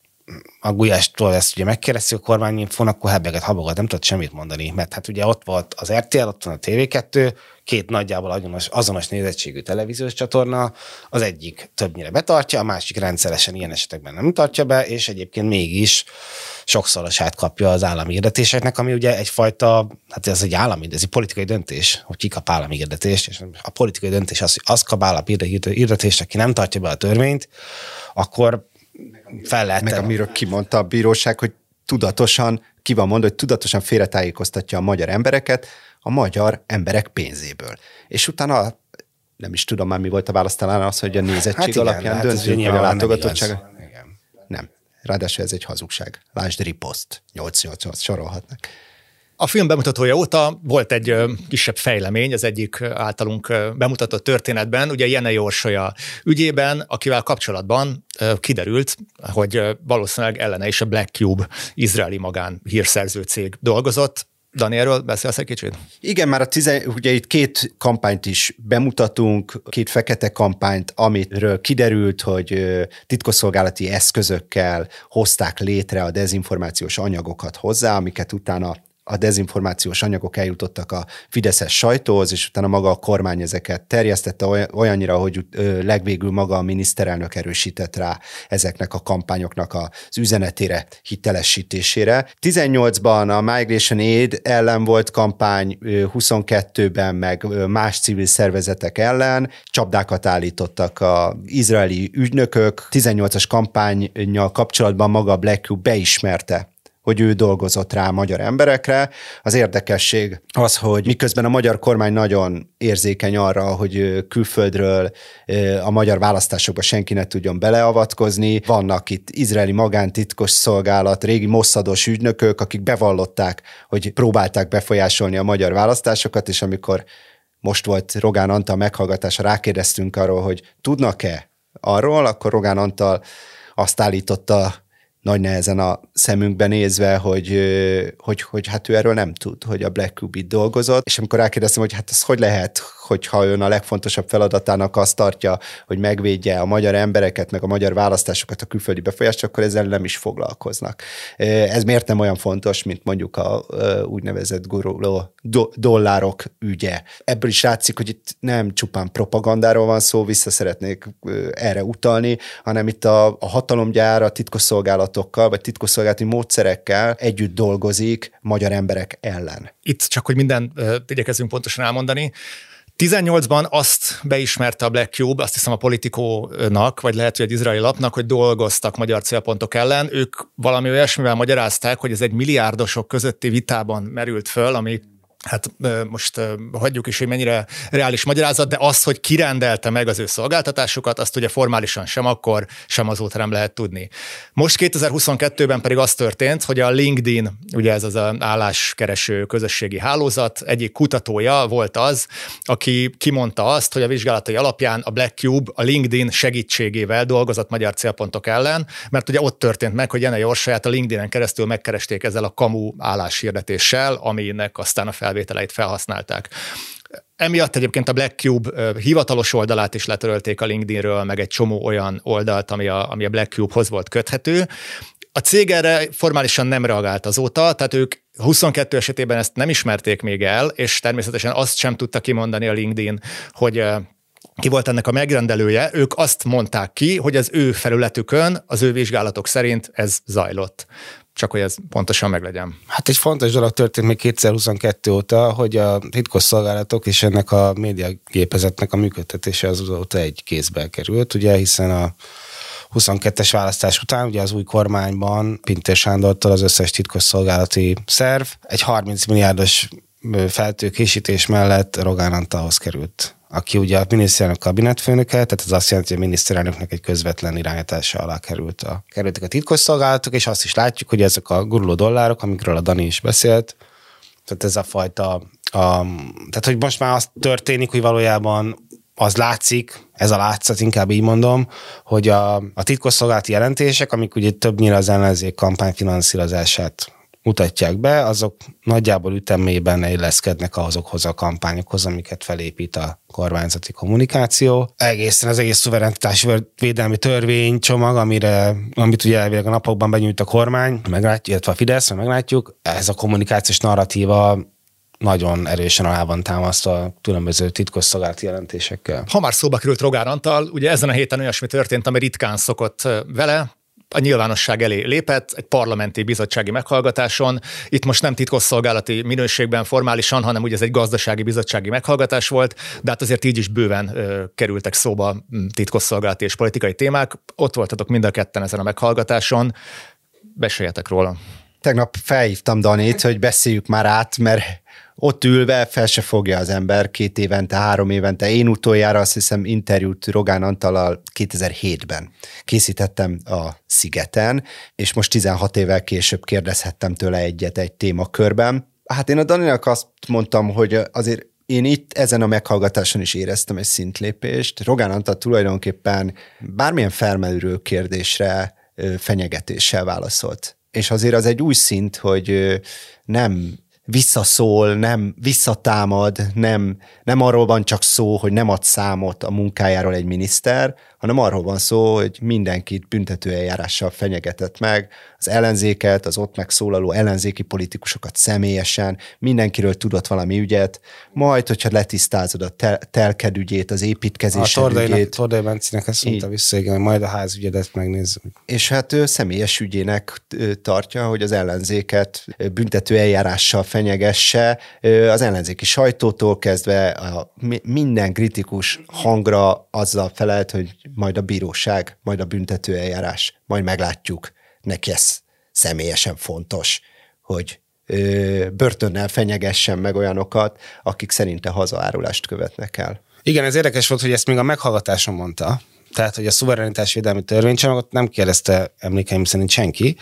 a Gulyástól ezt ugye megkérdeztük a kormányinfón, akkor hebeget, habogat, nem tudott semmit mondani, mert hát ugye ott volt az RTL, ott van a TV2, két nagyjából azonos, azonos nézettségű televíziós csatorna, az egyik többnyire betartja, a másik rendszeresen ilyen esetekben nem tartja be, és egyébként mégis sokszorosát kapja az állami hirdetéseknek, ami ugye egyfajta, hát ez egy állami, ez egy politikai döntés, hogy ki kap állami hirdetést, és a politikai döntés az, hogy az kap állami hirdetést, aki nem tartja be a törvényt, akkor fel lehet. Meg amiről kimondta a bíróság, hogy tudatosan, ki van mondva, hogy tudatosan félretájékoztatja a magyar embereket a magyar emberek pénzéből. És utána nem is tudom már mi volt a válasz, talán az, hogy a nézettség hát igen, alapján hát döntünk, hogy a látogatottság. Nem, nem. Ráadásul ez egy hazugság. Lásd riposzt. 888 sorolhatnak. A film bemutatója óta volt egy kisebb fejlemény az egyik általunk bemutatott történetben, ugye Jene Orsolya ügyében, akivel kapcsolatban kiderült, hogy valószínűleg ellene is a Black Cube izraeli magán hírszerző cég dolgozott, Dani, erről beszélsz egy kicsit? Igen, már a tizen, ugye itt két kampányt is bemutatunk, két fekete kampányt, amiről kiderült, hogy titkosszolgálati eszközökkel hozták létre a dezinformációs anyagokat hozzá, amiket utána a dezinformációs anyagok eljutottak a Fideszes sajtóhoz, és utána maga a kormány ezeket terjesztette olyannyira, hogy legvégül maga a miniszterelnök erősített rá ezeknek a kampányoknak az üzenetére, hitelesítésére. 18-ban a Migration Aid ellen volt kampány, 22-ben meg más civil szervezetek ellen, csapdákat állítottak a izraeli ügynökök, 18-as kampányjal kapcsolatban maga Black Cube beismerte hogy ő dolgozott rá magyar emberekre. Az érdekesség az, hogy miközben a magyar kormány nagyon érzékeny arra, hogy külföldről a magyar választásokba senki ne tudjon beleavatkozni, vannak itt izraeli magántitkos szolgálat, régi mosszados ügynökök, akik bevallották, hogy próbálták befolyásolni a magyar választásokat, és amikor most volt Rogán Antal meghallgatása, rákérdeztünk arról, hogy tudnak-e arról, akkor Rogán Antal azt állította nagy nehezen a szemünkben nézve, hogy, hogy, hogy hát ő erről nem tud, hogy a Black Cube itt dolgozott, és amikor rákérdeztem, hogy hát ez hogy lehet, hogyha ön a legfontosabb feladatának azt tartja, hogy megvédje a magyar embereket, meg a magyar választásokat a külföldi befolyást, akkor ezzel nem is foglalkoznak. Ez miért nem olyan fontos, mint mondjuk a úgynevezett guruló dollárok ügye. Ebből is látszik, hogy itt nem csupán propagandáról van szó, vissza szeretnék erre utalni, hanem itt a, a hatalomgyár a titkosszolgálatokkal, vagy titkosszolgálati módszerekkel együtt dolgozik magyar emberek ellen. Itt csak, hogy minden igyekezünk pontosan elmondani, 18-ban azt beismerte a Black Cube, azt hiszem a politikónak, vagy lehet, hogy egy izraeli lapnak, hogy dolgoztak magyar célpontok ellen. Ők valami olyasmivel magyarázták, hogy ez egy milliárdosok közötti vitában merült föl, ami hát most hagyjuk is, hogy mennyire reális magyarázat, de az, hogy kirendelte meg az ő szolgáltatásukat, azt ugye formálisan sem akkor, sem azóta nem lehet tudni. Most 2022-ben pedig az történt, hogy a LinkedIn, ugye ez az álláskereső közösségi hálózat, egyik kutatója volt az, aki kimondta azt, hogy a vizsgálatai alapján a Black Cube a LinkedIn segítségével dolgozott magyar célpontok ellen, mert ugye ott történt meg, hogy Jene Jorsaját a LinkedIn-en keresztül megkeresték ezzel a kamu álláshirdetéssel, aminek aztán a fel felvételeit felhasználták. Emiatt egyébként a Black Cube hivatalos oldalát is letörölték a LinkedInről, meg egy csomó olyan oldalt, ami a, ami a Black Cube-hoz volt köthető. A cég erre formálisan nem reagált azóta, tehát ők 22 esetében ezt nem ismerték még el, és természetesen azt sem tudta kimondani a LinkedIn, hogy ki volt ennek a megrendelője, ők azt mondták ki, hogy az ő felületükön, az ő vizsgálatok szerint ez zajlott csak hogy ez pontosan meglegyen. Hát egy fontos dolog történt még 2022 óta, hogy a titkos szolgálatok és ennek a médiagépezetnek a működtetése az azóta egy kézbe került, ugye, hiszen a 22-es választás után, ugye az új kormányban Pintér Sándortól az összes titkos szolgálati szerv egy 30 milliárdos feltőkésítés mellett Rogán Antalhoz került aki ugye a miniszterelnök kabinetfőnöke, tehát ez azt jelenti, hogy a miniszterelnöknek egy közvetlen irányítása alá került a, kerültek a titkosszolgálatok, és azt is látjuk, hogy ezek a guruló dollárok, amikről a Dani is beszélt, tehát ez a fajta, a, tehát hogy most már az történik, hogy valójában az látszik, ez a látszat, inkább így mondom, hogy a, a titkosszolgálati jelentések, amik ugye többnyire az ellenzék kampányfinanszírozását mutatják be, azok nagyjából ütemében illeszkednek azokhoz a kampányokhoz, amiket felépít a kormányzati kommunikáció. Egészen az egész szuverenitás védelmi törvénycsomag, amire, amit ugye elvileg a napokban benyújt a kormány, meglátjuk, illetve a Fidesz, meglátjuk, ez a kommunikációs narratíva nagyon erősen alá van támasztva különböző titkosszolgálati jelentésekkel. Ha már szóba került Rogár Antal, ugye ezen a héten olyasmi történt, ami ritkán szokott vele, a nyilvánosság elé lépett egy parlamenti bizottsági meghallgatáson. Itt most nem titkosszolgálati minőségben formálisan, hanem ugye ez egy gazdasági bizottsági meghallgatás volt, de hát azért így is bőven ö, kerültek szóba titkosszolgálati és politikai témák. Ott voltatok mind a ketten ezen a meghallgatáson. Beséljetek róla. Tegnap felhívtam Danét, hogy beszéljük már át, mert ott ülve fel se fogja az ember két évente, három évente. Én utoljára azt hiszem interjút Rogán Antalal 2007-ben készítettem a Szigeten, és most 16 évvel később kérdezhettem tőle egyet egy témakörben. Hát én a Daninak azt mondtam, hogy azért én itt ezen a meghallgatáson is éreztem egy szintlépést. Rogán Antal tulajdonképpen bármilyen felmerülő kérdésre fenyegetéssel válaszolt. És azért az egy új szint, hogy nem visszaszól, nem visszatámad, nem, nem arról van csak szó, hogy nem ad számot a munkájáról egy miniszter, hanem arról van szó, hogy mindenkit büntetőeljárással fenyegetett meg, az ellenzéket, az ott megszólaló ellenzéki politikusokat személyesen, mindenkiről tudott valami ügyet, majd, hogyha letisztázod a tel- telked ügyét, az építkezés ügyét. Tordai Bencinek ezt mondta vissza, igen, majd a házügyedet megnézzük. És hát ő személyes ügyének tartja, hogy az ellenzéket büntetőeljárással fenyegesse, az ellenzéki sajtótól kezdve a minden kritikus hangra azzal felelt, hogy majd a bíróság, majd a büntetőeljárás, majd meglátjuk. Neki ez személyesen fontos, hogy ö, börtönnel fenyegessen meg olyanokat, akik szerinte hazaárulást követnek el. Igen, ez érdekes volt, hogy ezt még a meghallgatáson mondta, tehát, hogy a szuverenitásvédelmi törvénycsomagot nem kérdezte emlékeim szerint senki,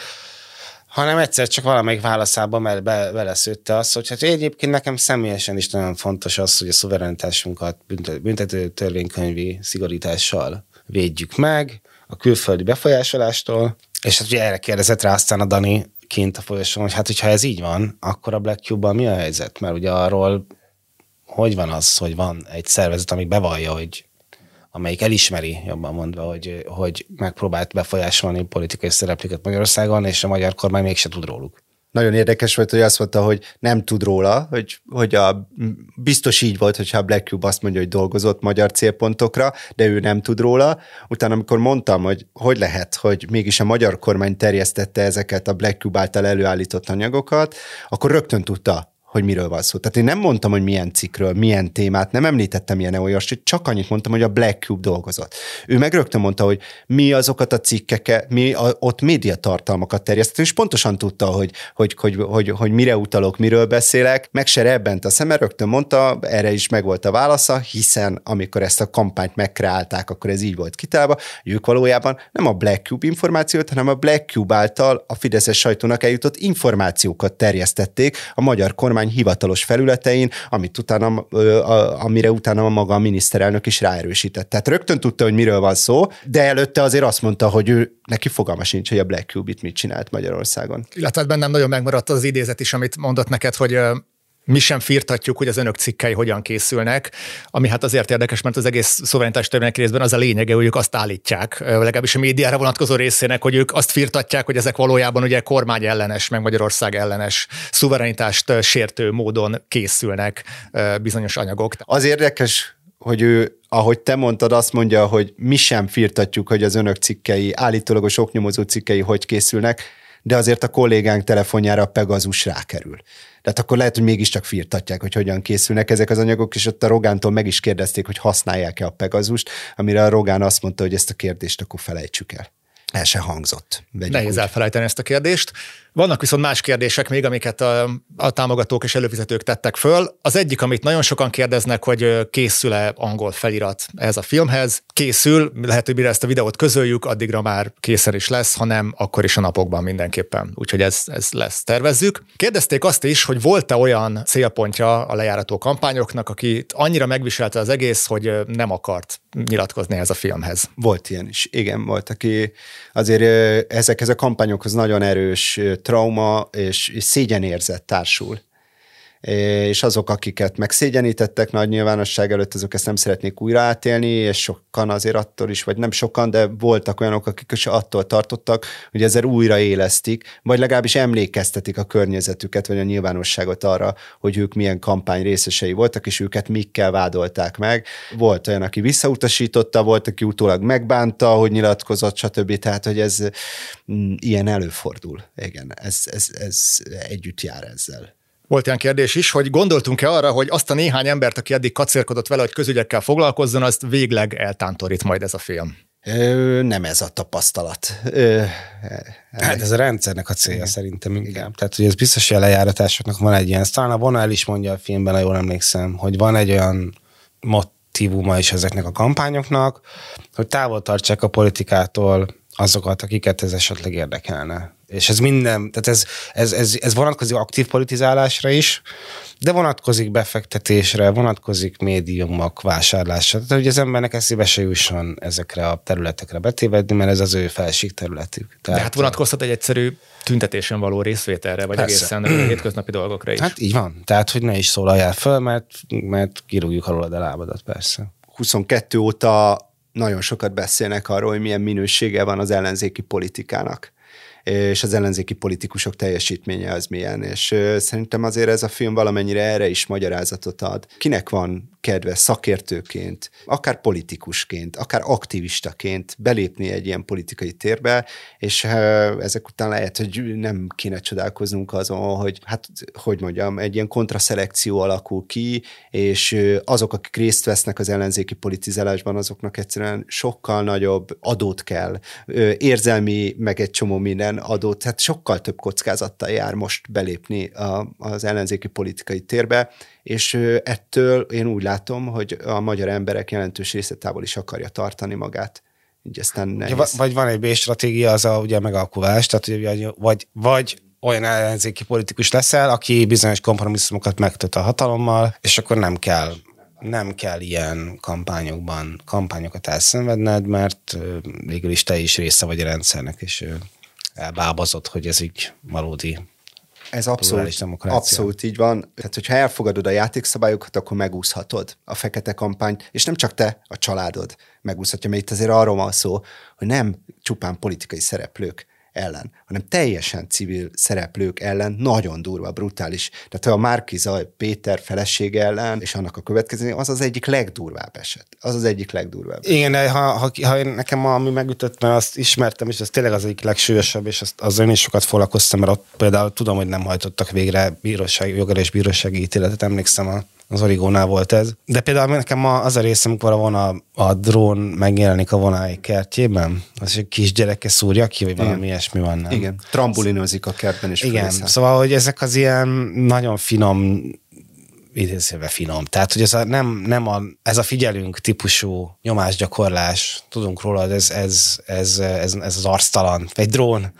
hanem egyszer csak valamelyik válaszában be, be, beleszőtte azt, hogy hát egyébként nekem személyesen is nagyon fontos az, hogy a szuverenitásunkat büntető törvénykönyvi szigorítással védjük meg a külföldi befolyásolástól, és hát ugye erre kérdezett rá aztán a Dani kint a folyosón, hogy hát hogyha ez így van, akkor a Black cube mi a helyzet? Mert ugye arról hogy van az, hogy van egy szervezet, ami bevallja, hogy amelyik elismeri, jobban mondva, hogy, hogy megpróbált befolyásolni politikai szereplőket Magyarországon, és a magyar kormány mégse tud róluk. Nagyon érdekes volt, hogy azt mondta, hogy nem tud róla, hogy, hogy a, biztos így volt, hogyha a Black Cube azt mondja, hogy dolgozott magyar célpontokra, de ő nem tud róla. Utána, amikor mondtam, hogy hogy lehet, hogy mégis a magyar kormány terjesztette ezeket a Black Cube által előállított anyagokat, akkor rögtön tudta, hogy miről van szó. Tehát én nem mondtam, hogy milyen cikkről, milyen témát, nem említettem ilyen olyasmit, csak annyit mondtam, hogy a Black Cube dolgozott. Ő meg rögtön mondta, hogy mi azokat a cikkeket, mi a, ott médiatartalmakat terjesztett, és pontosan tudta, hogy, hogy, hogy, hogy, hogy mire utalok, miről beszélek, meg se rebbent a szeme, rögtön mondta, erre is megvolt a válasza, hiszen amikor ezt a kampányt megkreálták, akkor ez így volt kitálva, ők valójában nem a Black Cube információt, hanem a Black Cube által a Fideszes sajtónak eljutott információkat terjesztették a magyar kormány kormány hivatalos felületein, amit utána, amire utána maga a miniszterelnök is ráerősített. Tehát rögtön tudta, hogy miről van szó, de előtte azért azt mondta, hogy ő neki fogalma sincs, hogy a Black Cube mit csinált Magyarországon. Illetve bennem nagyon megmaradt az idézet is, amit mondott neked, hogy mi sem firtatjuk, hogy az önök cikkei hogyan készülnek, ami hát azért érdekes, mert az egész szuverenitás törvények részben az a lényege, hogy ők azt állítják, legalábbis a médiára vonatkozó részének, hogy ők azt firtatják, hogy ezek valójában ugye kormány ellenes, meg Magyarország ellenes szuverenitást sértő módon készülnek bizonyos anyagok. Az érdekes, hogy ő, ahogy te mondtad, azt mondja, hogy mi sem firtatjuk, hogy az önök cikkei, állítólagos oknyomozó cikkei hogy készülnek, de azért a kollégánk telefonjára a Pegazus rákerül. Tehát akkor lehet, hogy mégiscsak firtatják, hogy hogyan készülnek ezek az anyagok, és ott a Rogántól meg is kérdezték, hogy használják-e a Pegazust, amire a Rogán azt mondta, hogy ezt a kérdést akkor felejtsük el. El se hangzott. Nehéz úgy. elfelejteni ezt a kérdést. Vannak viszont más kérdések még, amiket a, a támogatók és előfizetők tettek föl. Az egyik, amit nagyon sokan kérdeznek, hogy készül-e angol felirat ehhez a filmhez. Készül, lehet, hogy mire ezt a videót közöljük, addigra már készen is lesz, hanem akkor is a napokban mindenképpen. Úgyhogy ez, ez lesz, tervezzük. Kérdezték azt is, hogy volt-e olyan célpontja a lejárató kampányoknak, akit annyira megviselte az egész, hogy nem akart nyilatkozni ez a filmhez. Volt ilyen is, igen, volt, aki azért ezekhez a kampányokhoz nagyon erős trauma és, és szégyenérzet társul és azok, akiket megszégyenítettek nagy nyilvánosság előtt, azok ezt nem szeretnék újra átélni, és sokan azért attól is, vagy nem sokan, de voltak olyanok, akik is attól tartottak, hogy ezzel újra élesztik, vagy legalábbis emlékeztetik a környezetüket, vagy a nyilvánosságot arra, hogy ők milyen kampány részesei voltak, és őket mikkel vádolták meg. Volt olyan, aki visszautasította, volt, aki utólag megbánta, hogy nyilatkozott, stb. Tehát, hogy ez mm, ilyen előfordul. Igen, ez, ez, ez együtt jár ezzel. Volt ilyen kérdés is, hogy gondoltunk-e arra, hogy azt a néhány embert, aki eddig kacérkodott vele, hogy közügyekkel foglalkozzon, azt végleg eltántorít majd ez a film? Ö, nem ez a tapasztalat. Ö, hát ez a rendszernek a célja igen. szerintem inkább. Igen. Tehát, hogy ez biztos, hogy a lejáratásoknak van egy ilyen, talán a Bona el is mondja a filmben, ha jól emlékszem, hogy van egy olyan motivuma is ezeknek a kampányoknak, hogy távol tartsák a politikától azokat, akiket ez esetleg érdekelne. És ez minden, tehát ez, ez, ez, ez vonatkozik aktív politizálásra is, de vonatkozik befektetésre, vonatkozik médiumok vásárlásra. Tehát, hogy az embernek eszébe se jusson ezekre a területekre betévedni, mert ez az ő felség területük. Tehát, de hát vonatkoztat egy egyszerű tüntetésen való részvételre, vagy persze. egészen a hétköznapi dolgokra is. Hát így van. Tehát, hogy ne is szólaljál föl, mert, mert kirúgjuk alól a lábadat, persze. 22 óta nagyon sokat beszélnek arról, hogy milyen minősége van az ellenzéki politikának és az ellenzéki politikusok teljesítménye az milyen, és szerintem azért ez a film valamennyire erre is magyarázatot ad. Kinek van kedve szakértőként, akár politikusként, akár aktivistaként belépni egy ilyen politikai térbe, és ezek után lehet, hogy nem kéne csodálkoznunk azon, hogy hát, hogy mondjam, egy ilyen kontraszelekció alakul ki, és azok, akik részt vesznek az ellenzéki politizálásban, azoknak egyszerűen sokkal nagyobb adót kell, érzelmi, meg egy csomó minden adót, tehát sokkal több kockázattal jár most belépni a, az ellenzéki politikai térbe, és ettől én úgy látom, hogy a magyar emberek jelentős része távol is akarja tartani magát. Így aztán nehéz. Vagy van egy B-stratégia, az a ugye megalkulás, tehát ugye, vagy, vagy olyan ellenzéki politikus leszel, aki bizonyos kompromisszumokat megtött a hatalommal, és akkor nem kell nem kell ilyen kampányokban kampányokat elszenvedned, mert végül is te is része vagy a rendszernek, és elbábazott, hogy ez így valódi ez abszolút, abszolút így van. Tehát, hogyha elfogadod a játékszabályokat, akkor megúszhatod a fekete kampányt, és nem csak te, a családod megúszhatja, mert itt azért arról van szó, hogy nem csupán politikai szereplők ellen, hanem teljesen civil szereplők ellen nagyon durva, brutális. Tehát a Márkiza Péter felesége ellen, és annak a következő, az az egyik legdurvább eset. Az az egyik legdurvább. Igen, ha, ha, ha nekem ami megütött, mert azt ismertem, és ez tényleg az egyik legsúlyosabb, és azt, én is sokat foglalkoztam, mert ott például tudom, hogy nem hajtottak végre bíróság, jogar és bírósági ítéletet, emlékszem a az origónál volt ez. De például nekem az a része, amikor a, vona, a drón megjelenik a vonái kertjében, az egy kisgyereke szúrja ki, vagy valami ilyesmi van, nem? Igen, trambulinozik a kertben is. Igen, fölössze. szóval, hogy ezek az ilyen nagyon finom idézőve finom. Tehát, hogy ez a, nem, nem a, ez a figyelünk típusú nyomásgyakorlás, tudunk róla, ez, ez, ez, ez, ez az arctalan, egy drón,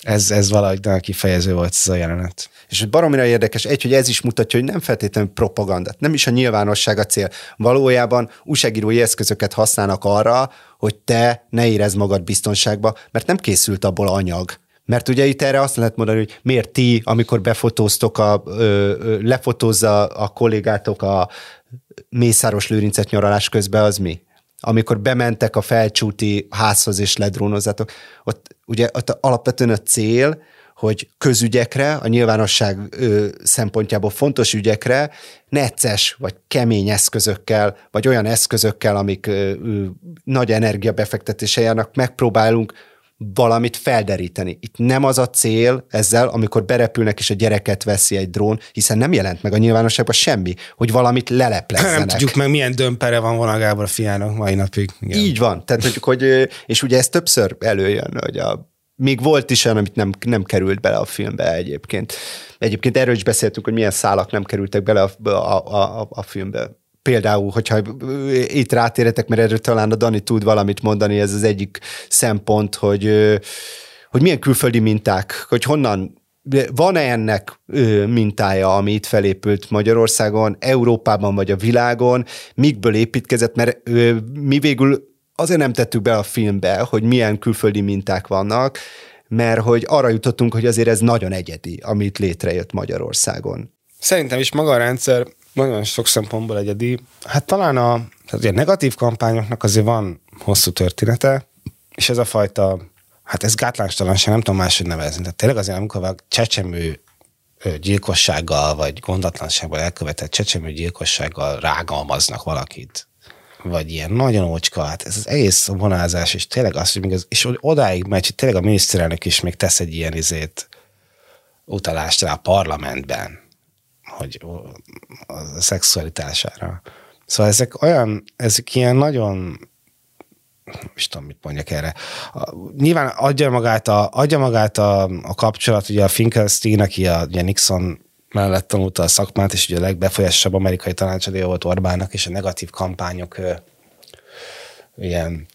ez, ez valahogy nagyon kifejező volt ez a jelenet. És baromira érdekes, egy, hogy ez is mutatja, hogy nem feltétlenül propaganda, nem is a nyilvánosság a cél. Valójában újságírói eszközöket használnak arra, hogy te ne érezd magad biztonságba, mert nem készült abból anyag, mert ugye itt erre azt lehet mondani, hogy miért ti, amikor befotóztok, a, ö, ö, lefotózza a kollégátok a Mészáros Lőrincet nyaralás közben, az mi? Amikor bementek a felcsúti házhoz és ledrónozzátok, ott ugye ott alapvetően a cél, hogy közügyekre, a nyilvánosság ö, szempontjából fontos ügyekre necces vagy kemény eszközökkel, vagy olyan eszközökkel, amik ö, ö, nagy energiabefektetése járnak, megpróbálunk valamit felderíteni. Itt nem az a cél ezzel, amikor berepülnek és a gyereket veszi egy drón, hiszen nem jelent meg a nyilvánosságban semmi, hogy valamit leleplezzenek. Nem tudjuk meg, milyen dömpere van vonagából a fiának mai napig. Igen. Így van. Tehát, hogy, hogy, és ugye ez többször előjön, hogy a még volt is olyan, amit nem, nem került bele a filmbe egyébként. Egyébként erről is beszéltünk, hogy milyen szálak nem kerültek bele a, a, a, a filmbe. Például, hogyha itt rátéretek, mert erről talán a Dani tud valamit mondani, ez az egyik szempont, hogy, hogy milyen külföldi minták, hogy honnan van-e ennek mintája, ami itt felépült Magyarországon, Európában vagy a világon, mikből építkezett, mert mi végül azért nem tettük be a filmbe, hogy milyen külföldi minták vannak, mert hogy arra jutottunk, hogy azért ez nagyon egyedi, amit létrejött Magyarországon. Szerintem is maga a rendszer nagyon sok szempontból egyedi. Hát talán a, tehát a negatív kampányoknak azért van hosszú története, és ez a fajta, hát ez gátlánstalanság, nem tudom máshogy nevezni. Tehát tényleg azért, amikor csecsemő gyilkossággal, vagy gondatlansággal elkövetett csecsemő gyilkossággal rágalmaznak valakit, vagy ilyen nagyon ócska, hát ez az egész vonázás, és tényleg az, hogy még az, és odáig megy, hogy tényleg a miniszterelnök is még tesz egy ilyen izét, utalást rá a parlamentben, hogy a szexualitására. Szóval ezek olyan, ezek ilyen nagyon is tudom, mit mondjak erre. Nyilván adja magát a, adja magát a, a kapcsolat, ugye a Finkelstein, aki a, ugye Nixon mellett tanulta a szakmát, és ugye a legbefolyásosabb amerikai tanácsadója volt Orbánnak, és a negatív kampányok ö, ilyen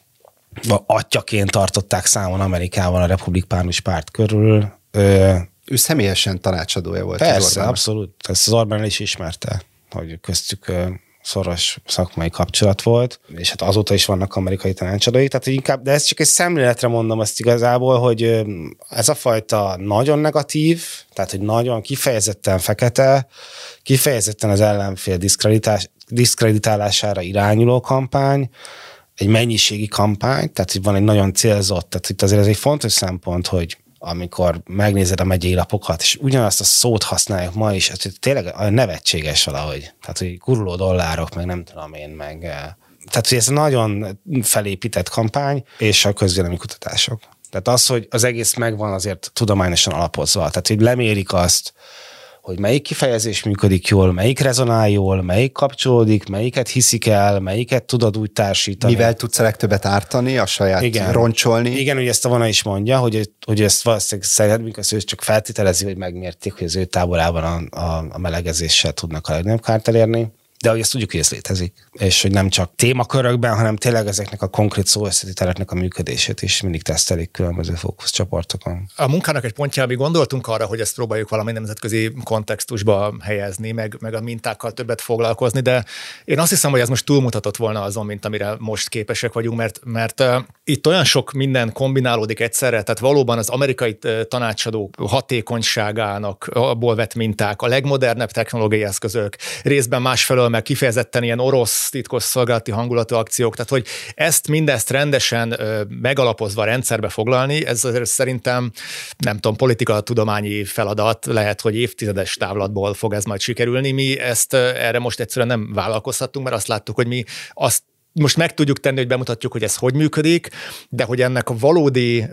atyaként tartották számon Amerikában a republikánus párt körül. Ö, ő személyesen tanácsadója volt. Persze, abszolút. Ezt az Orbán is ismerte, hogy köztük szoros szakmai kapcsolat volt, és hát azóta is vannak amerikai tanácsadói, tehát inkább, de ezt csak egy szemléletre mondom azt igazából, hogy ez a fajta nagyon negatív, tehát hogy nagyon kifejezetten fekete, kifejezetten az ellenfél diszkreditálására irányuló kampány, egy mennyiségi kampány, tehát hogy van egy nagyon célzott, tehát itt azért ez egy fontos szempont, hogy amikor megnézed a megyei lapokat, és ugyanazt a szót használjuk ma is, ez tényleg nevetséges valahogy. Tehát, hogy guruló dollárok, meg nem tudom én, meg... Eh, tehát, hogy ez nagyon felépített kampány, és a közvélemény kutatások. Tehát az, hogy az egész megvan azért tudományosan alapozva. Tehát, hogy lemérik azt, hogy melyik kifejezés működik jól, melyik rezonál jól, melyik kapcsolódik, melyiket hiszik el, melyiket tudod úgy társítani. Mivel tudsz a legtöbbet ártani, a saját Igen. roncsolni. Igen, ugye ezt a vona is mondja, hogy, hogy ezt valószínűleg szeretnénk, azt ő csak feltételezi, hogy megmérték, hogy az ő táborában a, a, a melegezéssel tudnak a legnagyobb kárt elérni de hogy ezt tudjuk, hogy ez létezik, és hogy nem csak témakörökben, hanem tényleg ezeknek a konkrét szóösszetételeknek a működését is mindig tesztelik különböző fókuszcsoportokon. A munkának egy pontja, ami gondoltunk arra, hogy ezt próbáljuk valami nemzetközi kontextusba helyezni, meg, meg a mintákkal többet foglalkozni, de én azt hiszem, hogy ez most túlmutatott volna azon, mint amire most képesek vagyunk, mert, mert itt olyan sok minden kombinálódik egyszerre, tehát valóban az amerikai tanácsadó hatékonyságának abból vett minták, a legmodernebb technológiai eszközök, részben másfelől meg kifejezetten ilyen orosz titkosszolgálati hangulatú akciók, tehát hogy ezt mindezt rendesen megalapozva rendszerbe foglalni, ez szerintem nem tudom, politika tudományi feladat, lehet, hogy évtizedes távlatból fog ez majd sikerülni. Mi ezt erre most egyszerűen nem vállalkozhatunk, mert azt láttuk, hogy mi azt most meg tudjuk tenni, hogy bemutatjuk, hogy ez hogy működik, de hogy ennek a valódi,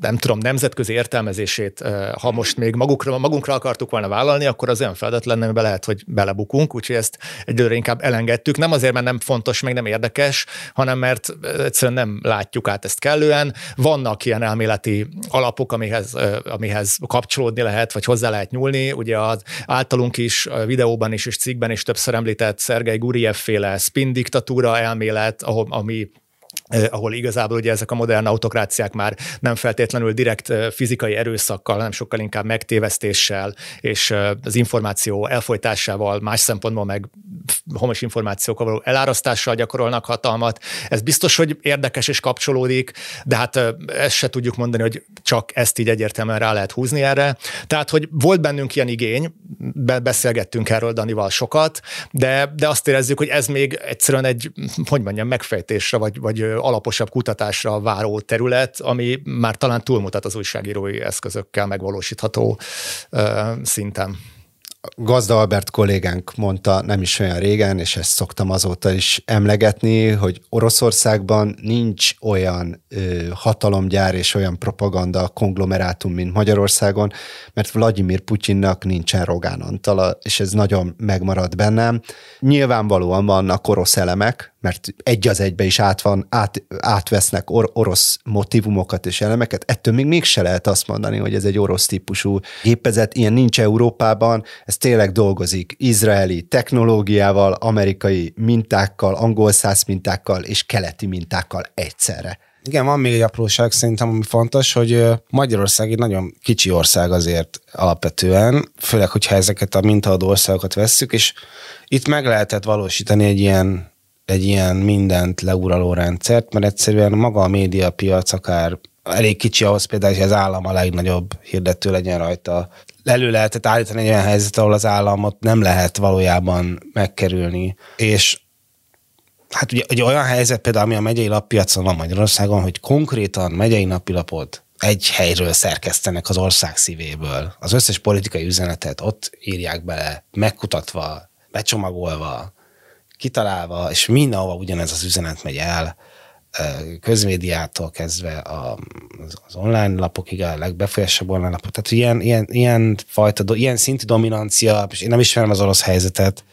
nem tudom, nemzetközi értelmezését, ha most még magukra, magunkra akartuk volna vállalni, akkor az olyan feladat lenne, amiben lehet, hogy belebukunk, úgyhogy ezt egyelőre inkább elengedtük. Nem azért, mert nem fontos, meg nem érdekes, hanem mert egyszerűen nem látjuk át ezt kellően. Vannak ilyen elméleti alapok, amihez, amihez kapcsolódni lehet, vagy hozzá lehet nyúlni. Ugye az általunk is videóban is és cikkben is többször említett Szergei Guriev féle spin diktatúra elmélet, ahol, ami ahol igazából ugye ezek a modern autokráciák már nem feltétlenül direkt eh, fizikai erőszakkal, hanem sokkal inkább megtévesztéssel és eh, az információ elfolytásával, más szempontból meg homos információkkal való elárasztással gyakorolnak hatalmat. Ez biztos, hogy érdekes és kapcsolódik, de hát ezt se tudjuk mondani, hogy csak ezt így egyértelműen rá lehet húzni erre. Tehát, hogy volt bennünk ilyen igény, beszélgettünk erről Danival sokat, de, de azt érezzük, hogy ez még egyszerűen egy, hogy mondjam, megfejtésre, vagy, vagy alaposabb kutatásra váró terület, ami már talán túlmutat az újságírói eszközökkel megvalósítható szinten. Gazda Albert kollégánk mondta nem is olyan régen, és ezt szoktam azóta is emlegetni, hogy Oroszországban nincs olyan ö, hatalomgyár és olyan propaganda konglomerátum, mint Magyarországon, mert Vladimir Putyinnak nincsen Rogán Antala, és ez nagyon megmarad bennem. Nyilvánvalóan vannak orosz elemek, mert egy az egybe is át van, át, átvesznek or, orosz motivumokat és elemeket, ettől még mégse lehet azt mondani, hogy ez egy orosz típusú gépezet, ilyen nincs Európában, ez tényleg dolgozik izraeli technológiával, amerikai mintákkal, angol száz mintákkal és keleti mintákkal egyszerre. Igen, van még egy apróság szerintem, ami fontos, hogy Magyarország egy nagyon kicsi ország azért alapvetően, főleg, hogyha ezeket a mintaadó országokat vesszük, és itt meg lehetett valósítani egy ilyen, egy ilyen mindent leuraló rendszert, mert egyszerűen maga a médiapiac akár elég kicsi ahhoz például, hogy az állam a legnagyobb hirdető legyen rajta. Elő lehetett állítani egy olyan helyzet, ahol az államot nem lehet valójában megkerülni. És hát ugye, ugye olyan helyzet például, ami a megyei lappiacon van Magyarországon, hogy konkrétan megyei napilapot egy helyről szerkesztenek az ország szívéből. Az összes politikai üzenetet ott írják bele, megkutatva, becsomagolva, kitalálva, és mindenhova ugyanez az üzenet megy el, közmédiától kezdve az online lapokig, a legbefolyásabb online lapok. Tehát ilyen, ilyen, ilyen fajta, ilyen szintű dominancia, és én nem ismerem az orosz helyzetet,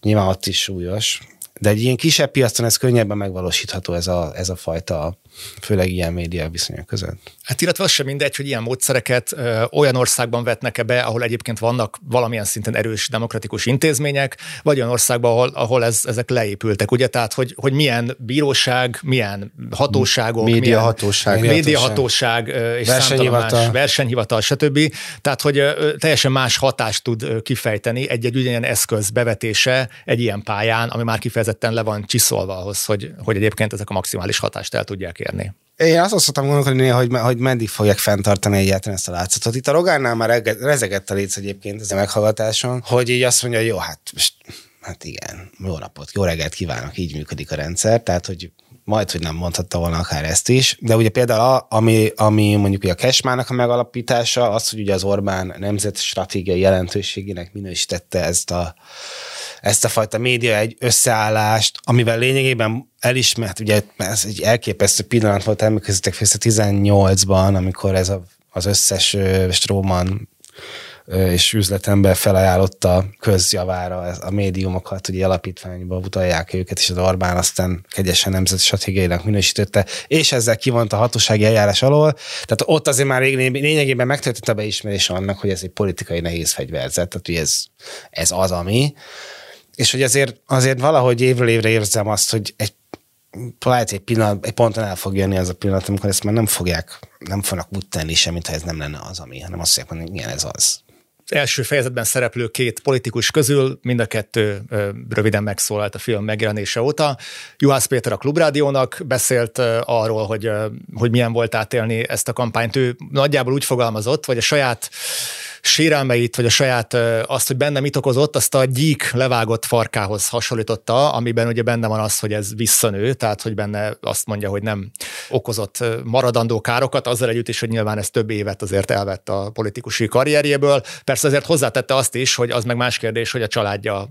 nyilván ott is súlyos, de egy ilyen kisebb piacon ez könnyebben megvalósítható ez a, ez a fajta, főleg ilyen média viszonyok között. Hát illetve az sem mindegy, hogy ilyen módszereket ö, olyan országban vetnek-e be, ahol egyébként vannak valamilyen szinten erős demokratikus intézmények, vagy olyan országban, ahol, ahol ez, ezek leépültek, ugye? Tehát, hogy, hogy milyen bíróság, milyen hatóságok, média hatóság, média hatóság és versenyhivatal. Más, versenyhivatal, stb. Tehát, hogy ö, teljesen más hatást tud kifejteni egy-egy ugyanilyen eszköz bevetése egy ilyen pályán, ami már kifejezetten le van csiszolva ahhoz, hogy, hogy egyébként ezek a maximális hatást el tudják érni. Én azt szoktam gondolkodni, hogy, hogy meddig fogják fenntartani egyáltalán ezt a látszatot. Itt a Rogánál már rezegett a léc egyébként ez a meghallgatáson, hogy így azt mondja, hogy jó, hát most, hát igen, jó napot, jó reggelt kívánok, így működik a rendszer, tehát hogy majd, hogy nem mondhatta volna akár ezt is, de ugye például a, ami, ami mondjuk a Kesmának a megalapítása, az, hogy ugye az Orbán nemzet stratégiai jelentőségének minősítette ezt a ezt a fajta média egy összeállást, amivel lényegében elismert, ugye ez egy elképesztő pillanat volt emlékezzetek 18-ban, amikor ez a, az összes Stróman és üzletember felajánlotta közjavára a médiumokat, ugye alapítványba utalják őket, és az Orbán aztán kegyesen nemzeti stratégiainak minősítette, és ezzel kivont a hatósági eljárás alól. Tehát ott azért már lényegében megtörtént a beismerés annak, hogy ez egy politikai nehéz fegyverzet, tehát hogy ez, ez az, ami és hogy azért, azért valahogy évről évre érzem azt, hogy egy lehet egy pillanat, egy ponton el fog jönni az a pillanat, amikor ezt már nem fogják, nem fognak úgy tenni semmit, ha ez nem lenne az, ami, hanem azt mondják, hogy igen, ez az. Első fejezetben szereplő két politikus közül mind a kettő ö, röviden megszólalt a film megjelenése óta. Juhász Péter a Klubrádiónak beszélt ö, arról, hogy, ö, hogy milyen volt átélni ezt a kampányt. Ő nagyjából úgy fogalmazott, hogy a saját sérelmeit, vagy a saját azt, hogy benne mit okozott, azt a gyík levágott farkához hasonlította, amiben ugye benne van az, hogy ez visszanő, tehát hogy benne azt mondja, hogy nem okozott maradandó károkat, azzal együtt is, hogy nyilván ez több évet azért elvett a politikusi karrierjéből. Persze azért hozzátette azt is, hogy az meg más kérdés, hogy a családja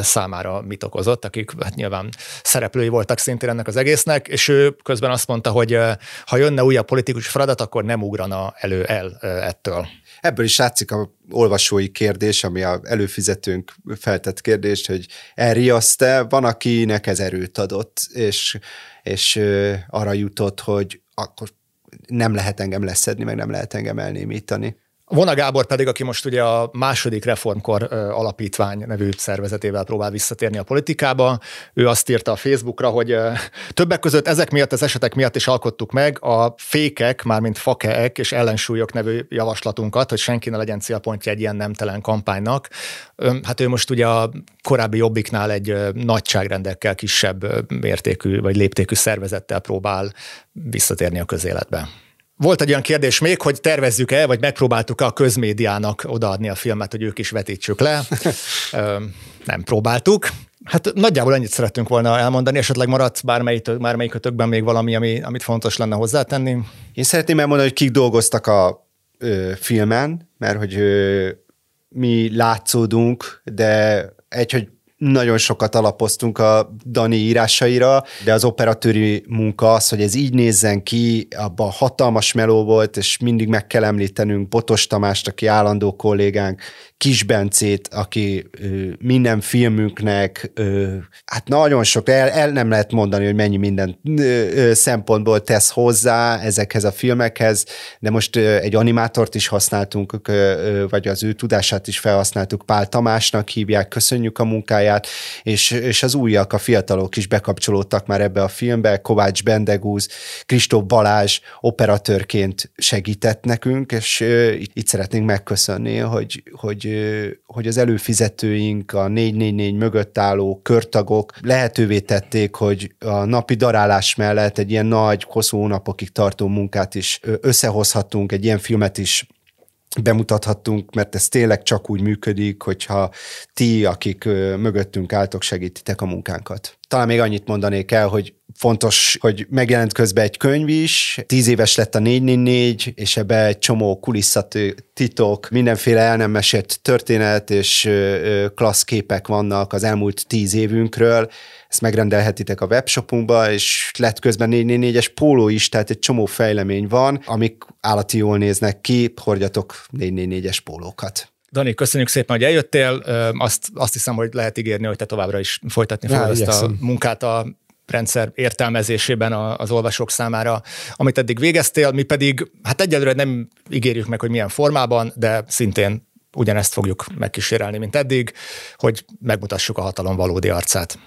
számára mit okozott, akik hát nyilván szereplői voltak szintén ennek az egésznek, és ő közben azt mondta, hogy ha jönne újabb politikus feladat, akkor nem ugrana elő el ettől. Ebből is látszik a olvasói kérdés, ami a előfizetőnk feltett kérdés, hogy elriaszt-e, van, akinek ez erőt adott, és, és arra jutott, hogy akkor nem lehet engem leszedni, meg nem lehet engem elnémítani. Vona Gábor pedig, aki most ugye a második reformkor alapítvány nevű szervezetével próbál visszatérni a politikába, ő azt írta a Facebookra, hogy többek között ezek miatt, az esetek miatt is alkottuk meg a fékek, mármint fakeek és ellensúlyok nevű javaslatunkat, hogy senki ne legyen célpontja egy ilyen nemtelen kampánynak. Hát ő most ugye a korábbi Jobbiknál egy nagyságrendekkel kisebb mértékű vagy léptékű szervezettel próbál visszatérni a közéletbe. Volt egy olyan kérdés még, hogy tervezzük-e, vagy megpróbáltuk-e a közmédiának odaadni a filmet, hogy ők is vetítsük le. Nem próbáltuk. Hát nagyjából ennyit szerettünk volna elmondani, esetleg maradt bármelyik, bármelyikötökben még valami, ami, amit fontos lenne hozzátenni. Én szeretném elmondani, hogy kik dolgoztak a ö, filmen, mert hogy ö, mi látszódunk, de egy, hogy nagyon sokat alapoztunk a Dani írásaira, de az operatőri munka az, hogy ez így nézzen ki, abban hatalmas meló volt, és mindig meg kell említenünk Botos Tamást, aki állandó kollégánk, Kisbencét, aki minden filmünknek, hát nagyon sok, el, el nem lehet mondani, hogy mennyi minden szempontból tesz hozzá ezekhez a filmekhez, de most egy animátort is használtunk, vagy az ő tudását is felhasználtuk, Pál Tamásnak hívják, köszönjük a munkáját, és, és az újak, a fiatalok is bekapcsolódtak már ebbe a filmbe, Kovács Bendegúz, Kristóf Balázs operatőrként segített nekünk, és itt szeretnénk megköszönni, hogy, hogy, hogy az előfizetőink, a 444 mögött álló körtagok lehetővé tették, hogy a napi darálás mellett egy ilyen nagy, hosszú hónapokig tartó munkát is összehozhatunk, egy ilyen filmet is bemutathattunk, mert ez tényleg csak úgy működik, hogyha ti, akik mögöttünk álltok, segítitek a munkánkat. Talán még annyit mondanék el, hogy fontos, hogy megjelent közben egy könyv is, tíz éves lett a 444, és ebbe egy csomó kulisszatitok, mindenféle el nem mesélt történet és klassz képek vannak az elmúlt tíz évünkről, ezt megrendelhetitek a webshopunkba, és lett közben 444-es póló is, tehát egy csomó fejlemény van, amik állati jól néznek ki, hordjatok 444-es pólókat. Dani, köszönjük szépen, hogy eljöttél. Azt, azt hiszem, hogy lehet ígérni, hogy te továbbra is folytatni fogod ezt a munkát a rendszer értelmezésében az olvasók számára, amit eddig végeztél, mi pedig, hát egyelőre nem ígérjük meg, hogy milyen formában, de szintén ugyanezt fogjuk megkísérelni, mint eddig, hogy megmutassuk a hatalom valódi arcát.